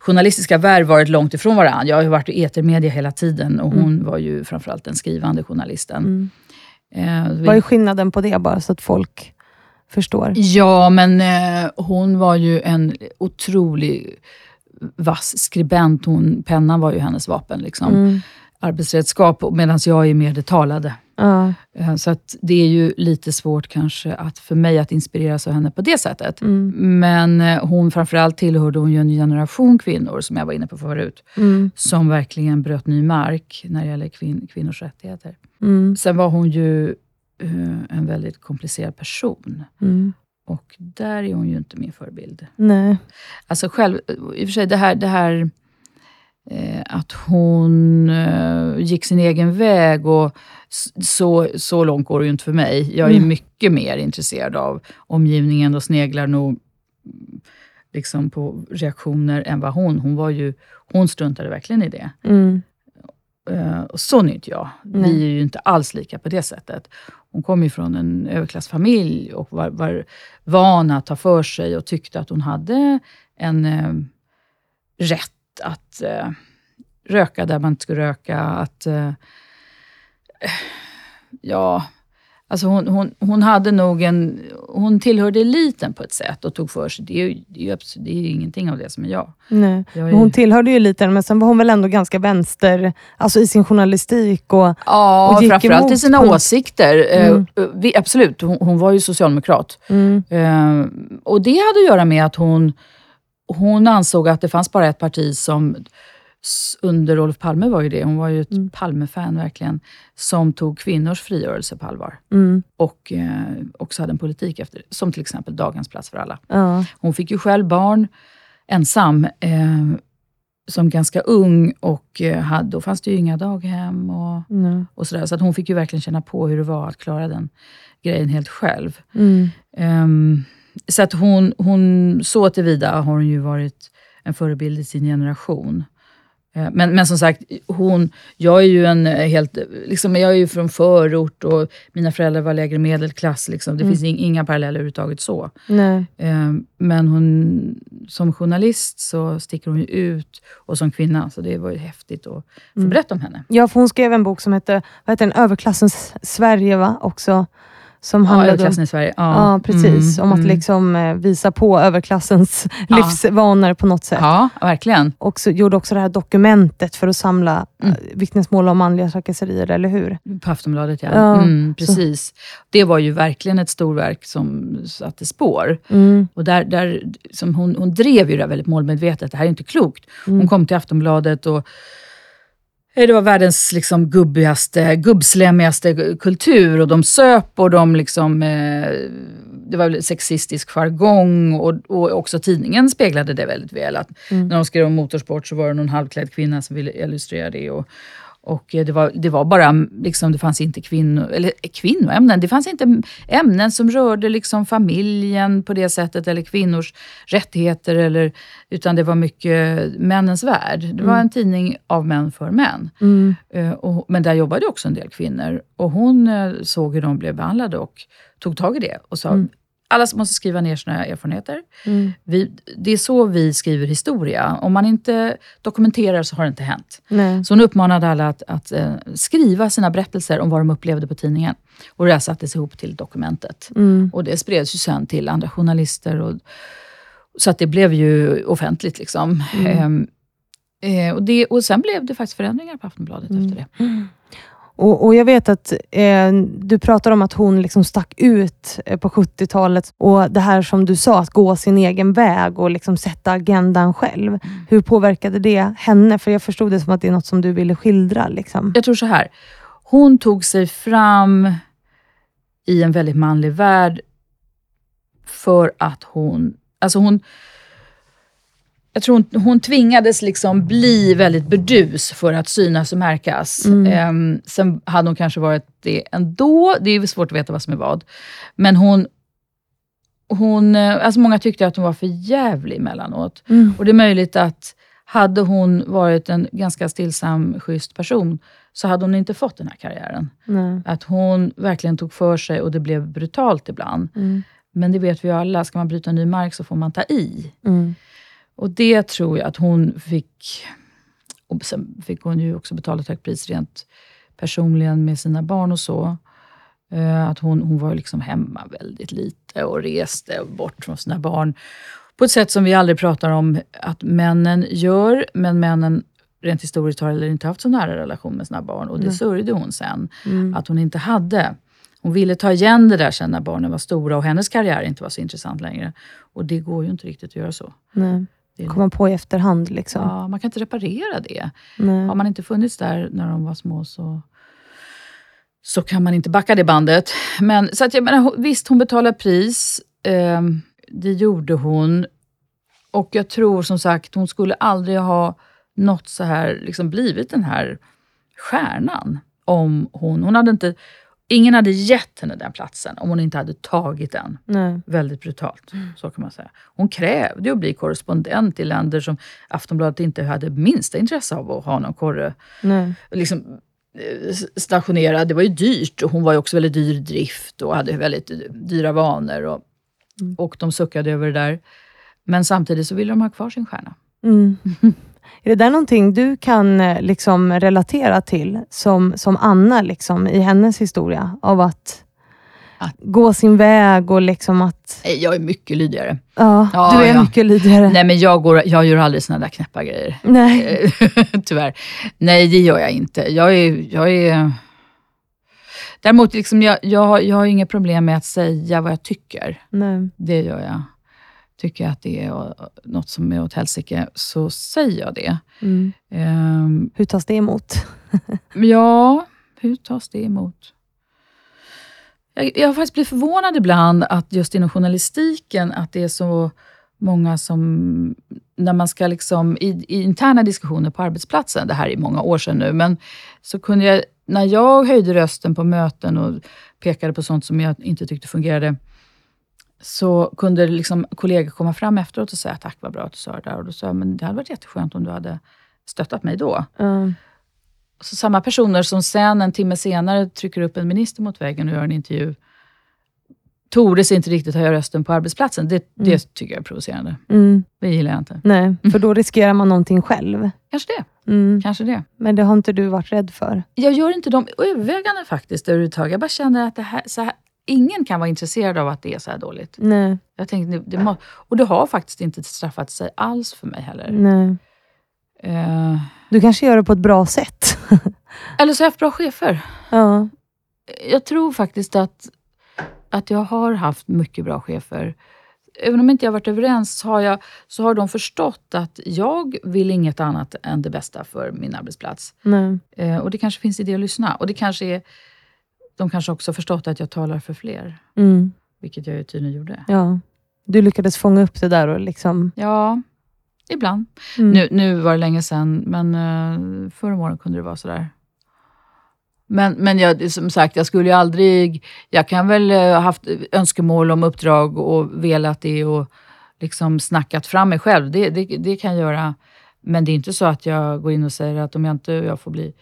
journalistiska värv varit långt ifrån varandra. Jag har ju varit i etermedia hela tiden och hon var ju framförallt den skrivande journalisten. Mm. Eh, vi- Vad är skillnaden på det, bara så att folk förstår? Ja, men eh, hon var ju en otrolig vass skribent. Hon, pennan var ju hennes vapen. Liksom. Mm. Arbetsredskap, medan jag är mer det talade. Ja. Eh, Så att det är ju lite svårt kanske att, för mig att inspireras av henne på det sättet. Mm. Men eh, hon framförallt tillhörde hon ju en generation kvinnor, som jag var inne på förut, Mm. som verkligen bröt ny mark när det gäller kvin- kvinnors rättigheter. Mm. Sen var hon ju eh, en väldigt komplicerad person. Mm. Och där är hon ju inte min förebild. Nej. Alltså själv, i och för sig det här, det här att hon eh, gick sin egen väg och så, så långt går det ju inte för mig. Jag är Mm. mycket mer intresserad av omgivningen och sneglar nog mm, liksom på reaktioner än vad hon. Hon, var ju, hon struntade verkligen i det. Mm. Eh, och sån är inte jag. Nej. Vi är ju inte alls lika på det sättet. Hon kom ju från en överklassfamilj och var, var van att ta för sig och tyckte att hon hade en eh, rätt att eh, röka där man inte skulle röka. Att, eh, ja, alltså hon, hon, hon hade nog en... Hon tillhörde eliten på ett sätt och tog för sig. Det är ju, det är ju, abs- det är ju ingenting av det som är jag. Nej. jag är, Hon tillhörde ju eliten, men sen var hon väl ändå ganska vänster, alltså i sin journalistik. Och, Ja, och gick framförallt i emot sina på något- åsikter. Eh, Mm. vi, absolut, hon, hon var ju socialdemokrat. mm, Eh, och det hade att göra med att hon, hon ansåg att det fanns bara ett parti som, under Olof Palme var ju det, hon var ju ett Mm. Palme-fan verkligen, som tog kvinnors frigörelse på allvar. mm, Och eh, också hade en politik efter det, som till exempel Dagens plats för alla. ja, Hon fick ju själv barn ensam eh, som ganska ung och eh, då fanns det ju inga daghem. Och, nej, och sådär. Så att hon fick ju verkligen känna på hur det var att klara den grejen helt själv. mm, Ehm, så att hon, hon, så tillvida har hon ju varit en förebild i sin generation. Eh, Men, men som sagt, hon, jag är ju en eh, helt, liksom, jag är ju från förort och mina föräldrar var lägre medelklass. Liksom. Det Mm. finns in, inga paralleller överhuvudtaget så. nej, Ehm, Men hon, som journalist så sticker hon ju ut och som kvinna, så det var ju häftigt att få Mm. berätta om henne. Ja, för hon skrev en bok som hette vad heter den? Överklassens Sverige, va? Också, som Ja, handlade om överklassen i Sverige. Ja, precis. Mm, om att mm. liksom eh, visa på överklassens Ja. livsvanor på något sätt. Ja, verkligen. Och så gjorde också det här dokumentet för att samla Mm. mm. vittnesmål om manliga trakasserier, eller hur? På Aftonbladet, ja. Ja, mm, så- precis. Det var ju verkligen ett storverk som satte spår. Mm. Och där, där, som hon, hon drev ju det väldigt målmedvetet. Det här är inte klokt. Hon Mm. kom till Aftonbladet och eh, det var världens liksom gubbigaste, gubbslemmigaste kultur. Och de söp och de liksom... Eh, det var sexistisk jargong och, och också tidningen speglade det väldigt väl. Att Mm. När de skrev om motorsport så var det någon halvklädd kvinna som ville illustrera det. Och, och eh, det, var, det var bara, liksom, det fanns inte kvinnor, eller eh, kvinnoämnen, det fanns inte ämnen som rörde liksom familjen på det sättet, eller kvinnors rättigheter, eller, utan det var mycket männens värld. Det var Mm. en tidning av män för män. Mm. Eh, och, men där jobbade också en del kvinnor. Och hon såg hur de blev behandlade och tog tag i det och sa, Mm. Alla måste skriva ner sina erfarenheter. Mm. Vi, det är så vi skriver historia. Om man inte dokumenterar så har det inte hänt. Nej. Så hon uppmanade alla att, att eh, skriva sina berättelser om vad de upplevde på tidningen. Och det sattes ihop till dokumentet. Mm. Och det spreds ju sen till andra journalister. Och, så att det blev ju offentligt. liksom. Mm. Ehm, eh, och, det, och sen blev det faktiskt förändringar på Aftonbladet Mm. efter det. Och, och Jag vet att eh, du pratar om att hon liksom stack ut eh, på 70-talet och det här som du sa, att gå sin egen väg och liksom sätta agendan själv. Mm. Hur påverkade det henne? För jag förstod det som att det är något som du ville skildra. Liksom. Jag tror så här. Hon tog sig fram i en väldigt manlig värld för att hon, alltså hon, jag tror hon, hon tvingades liksom bli väldigt burdus för att synas och märkas. Mm. Um, sen hade hon kanske varit det ändå. Det är svårt att veta vad som är vad. Men hon, hon eh, alltså många tyckte att hon var för jävlig emellanåt. Mm. Och det är möjligt att hade hon varit en ganska stillsam, schysst person, så hade hon inte fått den här karriären. Nej. Att hon verkligen tog för sig och det blev brutalt ibland. Mm. Men det vet vi ju alla, ska man bryta ny mark så får man ta i. Mm. Och det tror jag att hon fick... Och sen fick hon ju också betala ett högt pris rent personligen med sina barn och så. Eh, Att hon, hon var liksom hemma väldigt lite och reste bort från sina barn. På ett sätt som vi aldrig pratar om att männen gör, men männen rent historiskt har inte haft så nära relation med sina barn. Och det Nej. sörjde hon sen, Mm. att hon inte hade. Hon ville ta igen det där sen när barnen var stora och hennes karriär inte var så intressant längre. Och det går ju inte riktigt att göra så. Nej. Komma på i efterhand liksom. ja, man kan inte reparera det. Nej. Har man inte funnits där när de var små så, så kan man inte backa det bandet. Men, så att jag menar, visst, hon betalar pris. Eh, det gjorde hon. Och jag tror som sagt, hon skulle aldrig ha nått så här, liksom blivit den här stjärnan. Om hon, hon hade inte, ingen hade gett henne den platsen om hon inte hade tagit den. Nej. Väldigt brutalt, så kan man säga. Hon krävde att bli korrespondent i länder som Aftonbladet inte hade minsta intresse av att ha någon korre Nej. liksom, eh, stationerad. Det var ju dyrt och hon var ju också väldigt dyr i drift och hade väldigt dyra vanor. Och, Mm. och de suckade över det där. Men samtidigt så ville de ha kvar sin stjärna. Mm. Är det där någonting du kan eh, liksom relatera till, som, som Anna liksom, i hennes historia? Av att, Att- gå sin väg och liksom att... Nej, Jag är mycket lydigare. Ja, Ja, du är ja. mycket lydigare. Nej, men jag, går, jag gör aldrig såna där knäppa grejer. Nej. Eh, Tyvärr. Nej, det gör jag inte. Jag är... Jag är Däremot, liksom, jag, jag, jag har inget problem med att säga vad jag tycker. Nej. Det gör jag. Tycker jag att det är något som är åt helsike, så säger jag det. Mm. Ehm, Hur tas det emot? ja, hur tas det emot? Jag, jag har faktiskt blivit förvånad ibland att just inom journalistiken, att det är så många som, när man ska liksom, i, i interna diskussioner på arbetsplatsen, det här är många år sedan nu, men så kunde jag, när jag höjde rösten på möten och pekade på sånt som jag inte tyckte fungerade, så kunde liksom kollegor komma fram efteråt och säga tack vad bra att du sa det där. Och då sa jag, men det hade varit jätteskönt om du hade stöttat mig då. Ja. Så samma personer som sen en timme senare trycker upp en minister mot väggen och gör en intervju, tordes inte riktigt höja rösten på arbetsplatsen. Det, Mm. det tycker jag är provocerande. Mm. Det gillar jag inte. Nej, för då riskerar man någonting själv. Kanske det. Mm. Kanske det. Men det har inte du varit rädd för? Jag gör inte de överväganden faktiskt överhuvudtaget. Jag bara känner att det här, så här, ingen kan vara intresserad av att det är så här dåligt. Nej. Jag tänkte, det, det och det har faktiskt inte straffat sig alls för mig heller. Nej. Eh, Du kanske gör det på ett bra sätt? eller så har jag haft bra chefer. ja. jag tror faktiskt att, att jag har haft mycket bra chefer. Även om inte jag varit överens så har, jag, så har de förstått att jag vill inget annat än det bästa för min arbetsplats. Nej. Eh, och det kanske finns idé att lyssna. Och det kanske är, de kanske också förstått att jag talar för fler. Mm. Vilket jag ju tydligen gjorde. Ja. Du lyckades fånga upp det där och liksom... Ja, ibland. Mm. Nu, nu var det länge sedan, men uh, förra året kunde det vara sådär. Men, men jag, som sagt, jag skulle ju aldrig... Jag kan väl ha uh, haft önskemål om uppdrag och velat det och liksom snackat fram mig själv. Det, det, det kan jag göra. Men det är inte så att jag går in och säger att om jag inte jag får bli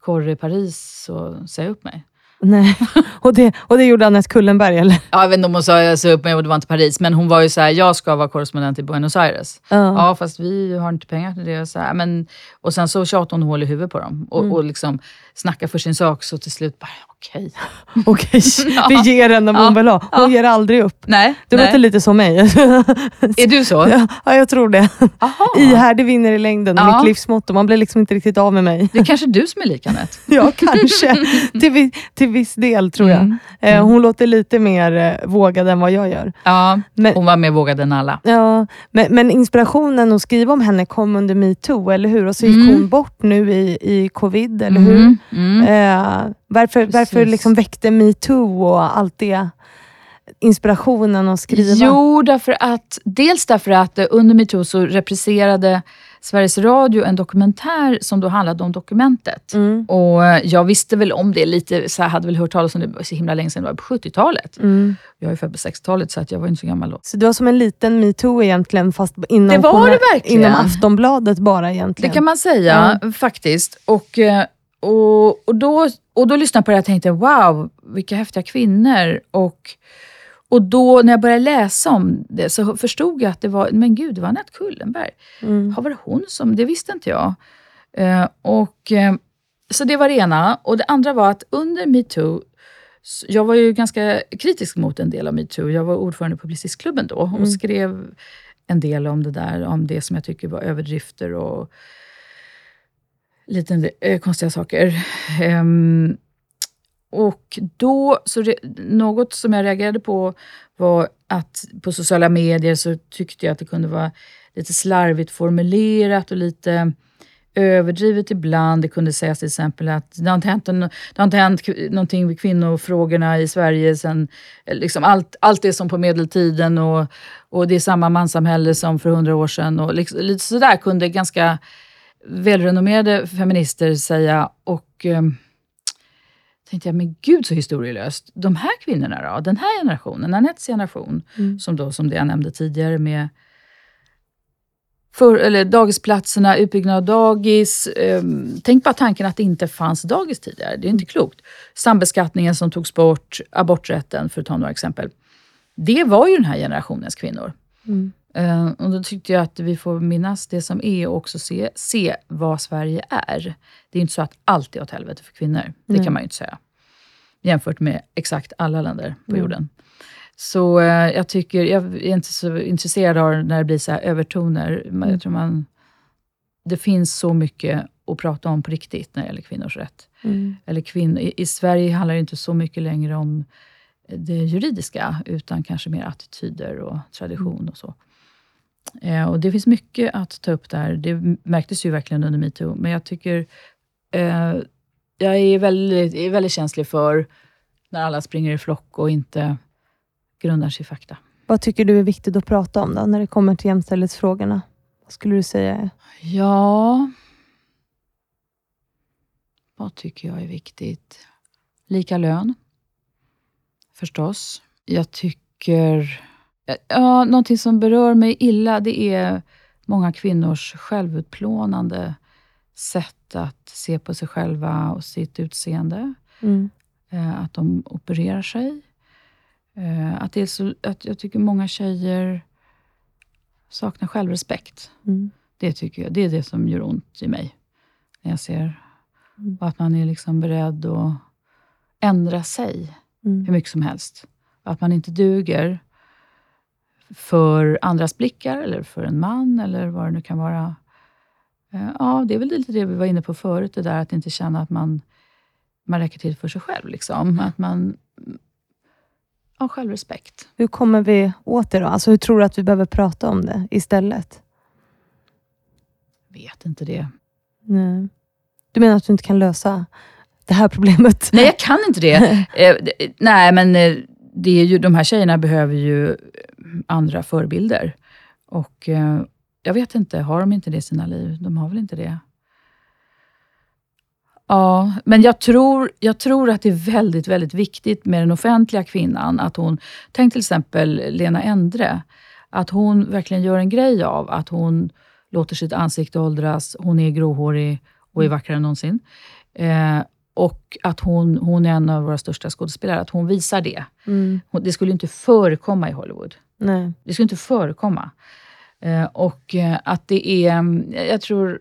korre i Paris så säger jag upp mig. Nej. Och, det, och det gjorde Anette Kullenberg, eller? Ja, jag vet inte om hon sa jag sa upp mig och det var inte Paris, men hon var ju så här, jag ska vara korrespondent i Buenos Aires. Ja. Ja, fast vi har inte pengar till det. Så här, men, och sen så tjatade hon hål i huvudet på dem och, Mm. och liksom snackade för sin sak. Så till slut bara, okej. Okej, Ja. vi ger henne vad hon vill ha. Hon ger aldrig upp. Nej, Det nej. låter lite som mig. Är du så? ja, ja, jag tror det. Aha. Ihärdig vinner i längden, Ja. mitt livsmotto. Man blir liksom inte riktigt av med mig. Det är kanske du som är lika Anette. Ja, kanske. till, vi, till viss del tror jag. Mm. Eh, hon låter lite mer eh, vågad än vad jag gör. Ja, Men, hon var mer vågad än alla. ja, men, men inspirationen att skriva om henne kom under metoo, eller hur? Och så gick Mm. hon bort nu i, i covid, eller hur? Mm. Mm. Eh, Varför, varför liksom väckte metoo och allt det inspirationen att skriva? Jo, därför att, dels därför att eh, under metoo så repriserade Sveriges Radio en dokumentär som då handlade om dokumentet. Mm. Och eh, jag visste väl om det lite, så hade väl hört talas om det så himla länge sedan, det var på 70-talet. Mm. Jag är född på 60-talet så att jag var inte så gammal då. Så det var som en liten metoo egentligen, fast inom, Det var det verkligen. inom Aftonbladet bara egentligen. Det kan man säga faktiskt. Och, eh, och, och, då, och då lyssnade jag på det och tänkte, wow, vilka häftiga kvinnor. Och, och då när jag började läsa om det så förstod jag att det var, men gud, det var Anette Kullenberg. Mm. Har var det hon som, det visste inte jag. Eh, och, eh, så det var det ena. Och det andra var att under metoo, jag var ju ganska kritisk mot en del av metoo. Jag var ordförande på Publicistklubben då och Mm. skrev en del om det där, om det som jag tycker var överdrifter och lite eh, konstiga saker. Ehm, och då, så re, något som jag reagerade på var att på sociala medier så tyckte jag att det kunde vara lite slarvigt formulerat och lite överdrivet ibland. Det kunde sägas till exempel att det har inte hänt, en, det har inte hänt någonting med kvinnofrågorna i Sverige sen eh, liksom allt, allt är som på medeltiden och, och det är samma manssamhälle som för hundra år sedan. Och liksom, lite sådär kunde ganska välrenommerade feminister säga. Och eh, tänkte jag, men gud så historielöst. De här kvinnorna då? Den här generationen, Anettes generation, Mm. som då som det jag nämnde tidigare med för, eller dagisplatserna, utbyggnad av dagis. Eh, tänk bara tanken att det inte fanns dagis tidigare. Det är inte klokt. Sambeskattningen som togs bort, aborträtten för att ta några exempel. Det var ju den här generationens kvinnor. Mm. Eh, och då tyckte jag att vi får minnas det som är och också se, se vad Sverige är. Det är inte så att allt är åt helvete för kvinnor. Det Nej. kan man ju inte säga. Jämfört med exakt alla länder på Mm. jorden. Så eh, jag tycker, jag är inte så intresserad av när det blir så här övertoner. Mm. Jag tror man, det finns så mycket att prata om på riktigt när det gäller kvinnors rätt. Mm. Eller kvinn, i, I Sverige handlar det inte så mycket längre om det juridiska, utan kanske mer attityder och tradition och så. Eh, och Det finns mycket att ta upp där. Det märktes ju verkligen under metoo, men jag tycker eh, jag är väldigt, är väldigt känslig för när alla springer i flock och inte grundar sig i fakta. Vad tycker du är viktigt att prata om då, när det kommer till jämställdhetsfrågorna? Vad skulle du säga? Ja, vad tycker jag är viktigt? Lika lön, förstås. Jag tycker... Ja, någonting som berör mig illa, det är många kvinnors självutplånande sätt att se på sig själva och sitt utseende. Mm. Eh, att de opererar sig. Eh, att, det är så, att jag tycker många tjejer saknar självrespekt. Mm. Det tycker jag, det är det som gör ont i mig. När jag ser Mm. att man är liksom beredd att ändra sig hur Mm. mycket som helst. Att man inte duger för andras blickar, eller för en man, eller vad det nu kan vara. Eh, Ja, det är väl lite det vi var inne på förut, det där att inte känna att man, man räcker till för sig själv. Liksom. Att man har självrespekt. Hur kommer vi åt det då? Alltså, hur tror du att vi behöver prata om det istället? Vet inte det. Nej. Du menar att du inte kan lösa det här problemet? Nej, jag kan inte det. Eh, nej, men eh, det är ju, de här tjejerna behöver ju andra förebilder. Och eh, jag vet inte, har de inte det i sina liv? De har väl inte det? Ja, men jag tror, jag tror att det är väldigt, väldigt viktigt med den offentliga kvinnan. Att hon, tänk till exempel Lena Endre. Att hon verkligen gör en grej av att hon låter sitt ansikte åldras. Hon är gråhårig och är vackrare än någonsin. Eh, och att hon, hon är en av våra största skådespelare. Att hon visar det. Mm. Det skulle inte förekomma i Hollywood. Nej. Det skulle inte förekomma. Eh, och eh, att det är, mm, jag tror,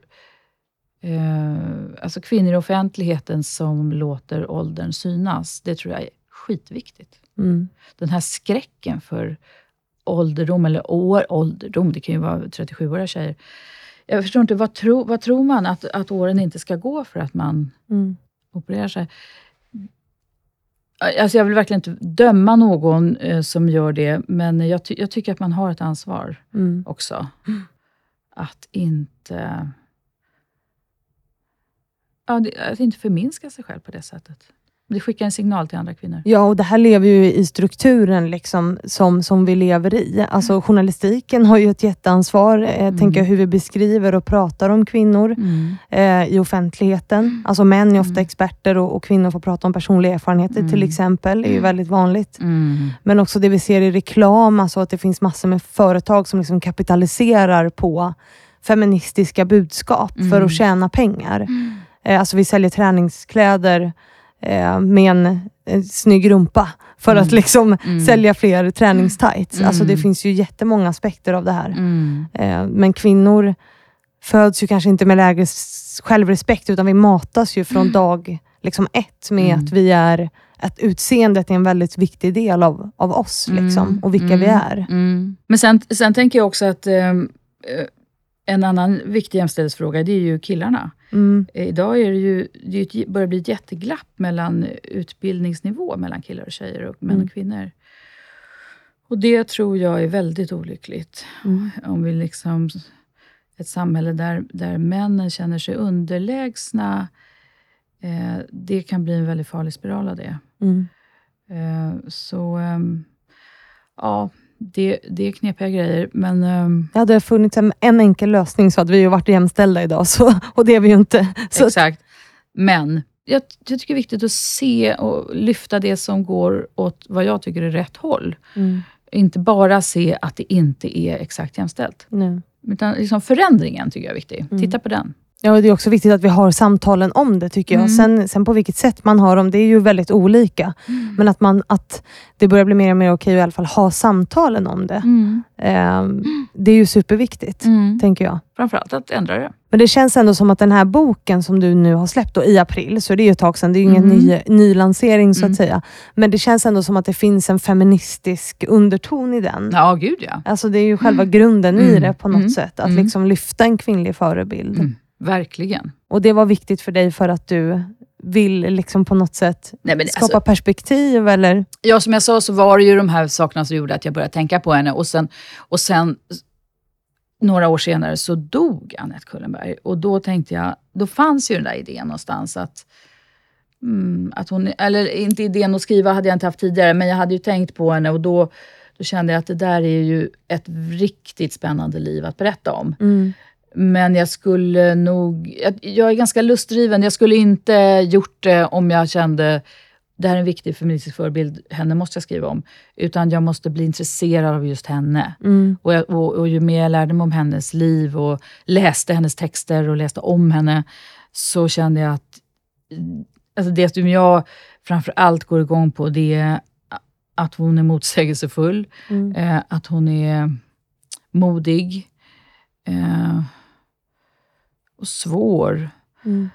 eh, alltså kvinnor i offentligheten som låter åldern synas, det tror jag är skitviktigt. Mm. Den här skräcken för ålderdom, eller år, ålderdom, det kan ju vara 37-åriga tjejer. Jag förstår inte, vad, tro, vad tror man att, att åren inte ska gå för att man Mm. Opererar sig. Alltså jag vill verkligen inte döma någon eh, som gör det, men jag, ty- jag tycker att man har ett ansvar Mm. också. Att inte ja, att inte förminska sig själv på det sättet. Det skickar en signal till andra kvinnor. Ja, och det här lever ju i strukturen liksom, som, som vi lever i. Alltså, journalistiken har ju ett jätteansvar, eh, Mm. tänker jag, hur vi beskriver och pratar om kvinnor Mm. eh, i offentligheten. Alltså män är ofta Mm. experter och, och kvinnor får prata om personliga erfarenheter till Mm. exempel. Det är ju väldigt vanligt. Mm. Men också det vi ser i reklam, alltså att det finns massor med företag som liksom kapitaliserar på feministiska budskap för Mm. att tjäna pengar. Eh, alltså vi säljer träningskläder eh, med en, en snygg rumpa för Mm. att liksom Mm. sälja fler träningstights. Mm. Alltså det finns ju jättemånga aspekter av det här. Mm. Eh, men kvinnor föds ju kanske inte med lägre självrespekt, utan vi matas ju från dag liksom ett med Mm. att vi är att utseendet är en väldigt viktig del av, av oss liksom, Mm. och vilka Mm. vi är. Mm. Men sen, sen tänker jag också att ehm, eh, en annan viktig jämställdhetsfråga, det är ju killarna. Mm. Eh, Idag är det ju, det börjar bli ett jätteglapp mellan utbildningsnivå mellan killar och tjejer och män Mm. och kvinnor. Och det tror jag är väldigt olyckligt. Mm. Om vi liksom, ett samhälle där, där männen känner sig underlägsna, eh, det kan bli en väldigt farlig spiral av det. Mm. Eh, så ehm, ja, det, det är knepiga grejer. Men ehm, Det hade funnits en, en enkel lösning så hade vi ju varit jämställda idag, så, och det är vi ju inte. Så, exakt. Men jag, jag tycker det är viktigt att se och lyfta det som går åt vad jag tycker är rätt håll. mm. Inte bara se att det inte är exakt jämställt. nu. Utan liksom förändringen tycker jag är viktig. Mm. Titta på den. Ja, och det är också viktigt att vi har samtalen om det, tycker jag. Mm. Sen, sen på vilket sätt man har dem, det är ju väldigt olika. Men att, man, att det börjar bli mer och mer okej att i alla fall ha samtalen om det. Mm. Ehm, det är ju superviktigt, Mm. tänker jag. Framförallt att ändra det. Men det känns ändå som att den här boken som du nu har släppt då, i april, så det är ju ett tag sedan, det är ju ingen Mm. ny, ny lansering så Mm. att säga. Men det känns ändå som att det finns en feministisk underton i den. Ja, gud ja. Alltså det är ju själva grunden i Mm. det på något Mm. sätt. Att Mm. liksom lyfta en kvinnlig förebild. Verkligen. Och det var viktigt för dig för att du vill liksom på något sätt Nej, men skapa alltså, perspektiv eller? ja, som jag sa så var det ju de här sakerna som gjorde att jag började tänka på henne. Och sen, och sen några år senare så dog Annette Kullenberg. Och då tänkte jag, då fanns ju den där idén någonstans att Mm, att hon, eller inte idén att skriva hade jag inte haft tidigare, men jag hade ju tänkt på henne och då, då kände jag att det där är ju ett riktigt spännande liv att berätta om. Mm. Men jag skulle nog... Jag, jag är ganska lustdriven. Jag skulle inte gjort det om jag kände det här är en viktig feministisk förebild, henne måste jag skriva om. Utan jag måste bli intresserad av just henne. Mm. Och, jag, och, och ju mer jag lärde mig om hennes liv och läste hennes texter och läste om henne, så kände jag att alltså det som jag framför allt går igång på, det är att hon är motsägelsefull, Mm. eh, att hon är modig eh, och svår. Mm.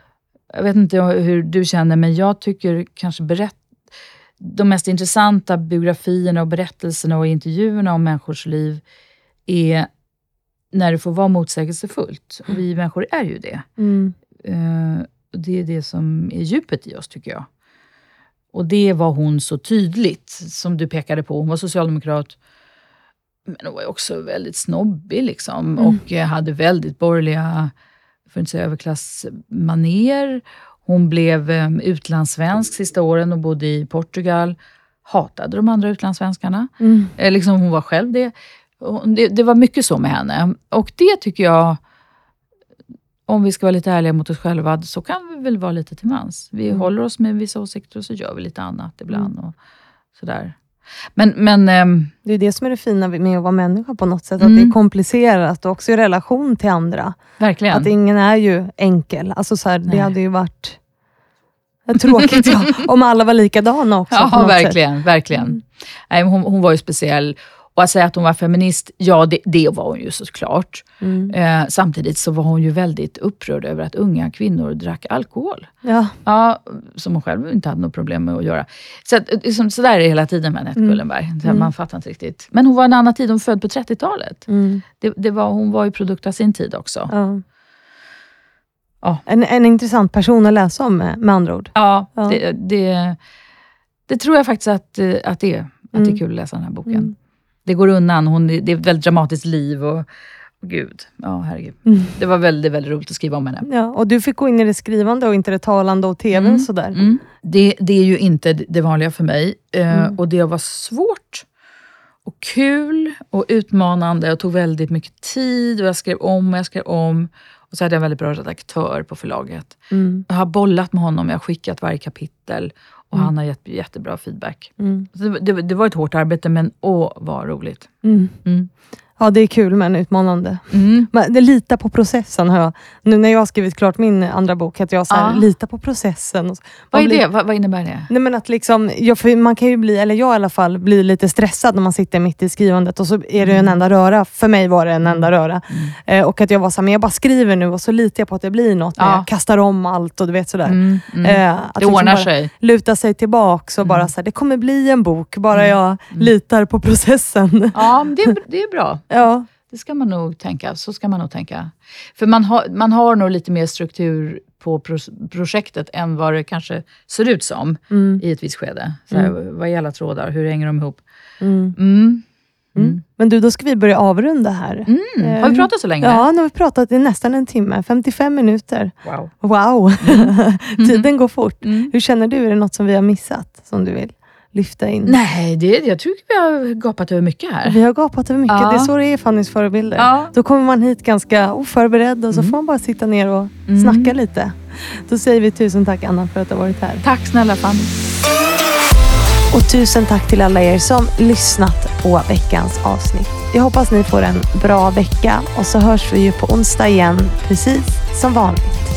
Jag vet inte hur du känner, men jag tycker kanske berätt de mest intressanta biografierna och berättelserna och intervjuerna om människors liv är när det får vara motsägelsefullt. Och vi människor är ju det. Mm. Eh, det är det som är djupet i oss, tycker jag. Och det var hon så tydligt, som du pekade på. Hon var socialdemokrat, men hon var också väldigt snobbig liksom. Mm. Och eh, hade väldigt borgerliga, för att inte säga överklassmaner. Hon blev eh, utlandssvensk sista åren och bodde i Portugal. Hatade de andra utlandssvenskarna. Mm. Eh, liksom hon var själv det. Det. Det var mycket så med henne. Och det tycker jag, om vi ska vara lite ärliga mot oss själva, så kan vi väl vara lite till mans. Vi Mm. håller oss med vissa åsikter och så gör vi lite annat ibland. Och sådär. Men, men ehm, Det är det som är det fina med att vara människa på något sätt. Mm. Att det är komplicerat och också i relation till andra. verkligen. Att ingen är ju enkel. Alltså så här, det hade ju varit tråkigt ja, om alla var likadana också. Ja, verkligen. verkligen. Mm. Nej, hon, hon var ju speciell. Och att säga att hon var feminist, ja det, det var hon ju såklart. Mm. Eh, samtidigt så var hon ju väldigt upprörd över att unga kvinnor drack alkohol. Ja. Ja, som hon själv inte hade något problem med att göra. Så, att, liksom, så där är det hela tiden med Anette Mm. Kullenberg. Mm. Man fattar inte riktigt. Men hon var en annan tid, hon född på 30-talet. Mm. Det, det var, hon var ju produkt av sin tid också. Ja. Ja. En, en intressant person att läsa om med, med andra ord. Ja, Ja. Det, det, det tror jag faktiskt att, eh, att det är. Att det Mm. är kul att läsa den här boken. Det går undan. Hon, det är ett väldigt dramatiskt liv och, Gud, ja herregud. Mm. Det var väldigt, väldigt roligt att skriva om henne. Ja, och du fick gå in i det skrivande och inte det talande och tvn Mm. sådär. Mm. Det, det är ju inte det vanliga för mig. Eh, Mm. Och det var svårt och kul och utmanande. Jag tog väldigt mycket tid och jag skrev om och jag skrev om. Och så hade jag en väldigt bra redaktör på förlaget. Mm. Jag har bollat med honom, jag har skickat varje kapitel och Mm. han har gett jättebra feedback. Mm. Det, det, det var ett hårt arbete, men åh vad roligt. Mm. Mm. Ja, det är kul men utmanande. Mm. Men det lita på processen har jag. Nu när jag har skrivit klart min andra bok, att jag så här, Ja. lita på processen. Och så- Vad är blir- det? Vad, vad innebär det? Nej, men att liksom, jag, man kan ju bli, eller jag i alla fall, blir lite stressad när man sitter mitt i skrivandet och så är det ju en enda röra. För mig var det en enda röra. Mm. Eh, och att jag var så här, men jag bara skriver nu och så litar jag på att det blir något. Ja. Jag kastar om allt och du vet sådär. Mm. Mm. Eh, att det liksom ordnar bara sig. Luta sig tillbaks och Mm. bara så här, det kommer bli en bok, bara jag Mm. litar på processen. Ja, det, det är bra. ja. Det ska man nog tänka. Så ska man nog tänka. För man har, man har nog lite mer struktur på pro- projektet än vad det kanske ser ut som Mm. i ett visst skede. Så här, Vad är alla trådar? Hur hänger de ihop? Mm. Mm. Mm. Men du, då ska vi börja avrunda här. Mm. Har vi pratat så länge? Ja, nu har vi pratat i nästan en timme. 55 minuter. Wow. Wow! Tiden går fort. Mm. Hur känner du? Är det något som vi har missat som du vill lyfta in? Nej, det, jag tror vi har gapat över mycket här. Vi har gapat över mycket. Ja. Det är så det är Fannys förebilder. Ja. Då kommer man hit ganska oförberedd och så Mm. får man bara sitta ner och Mm. snacka lite. Då säger vi tusen tack Anna för att du har varit här. Tack snälla Fanny. Och tusen tack till alla er som lyssnat på veckans avsnitt. Jag hoppas ni får en bra vecka och så hörs vi ju på onsdag igen, precis som vanligt.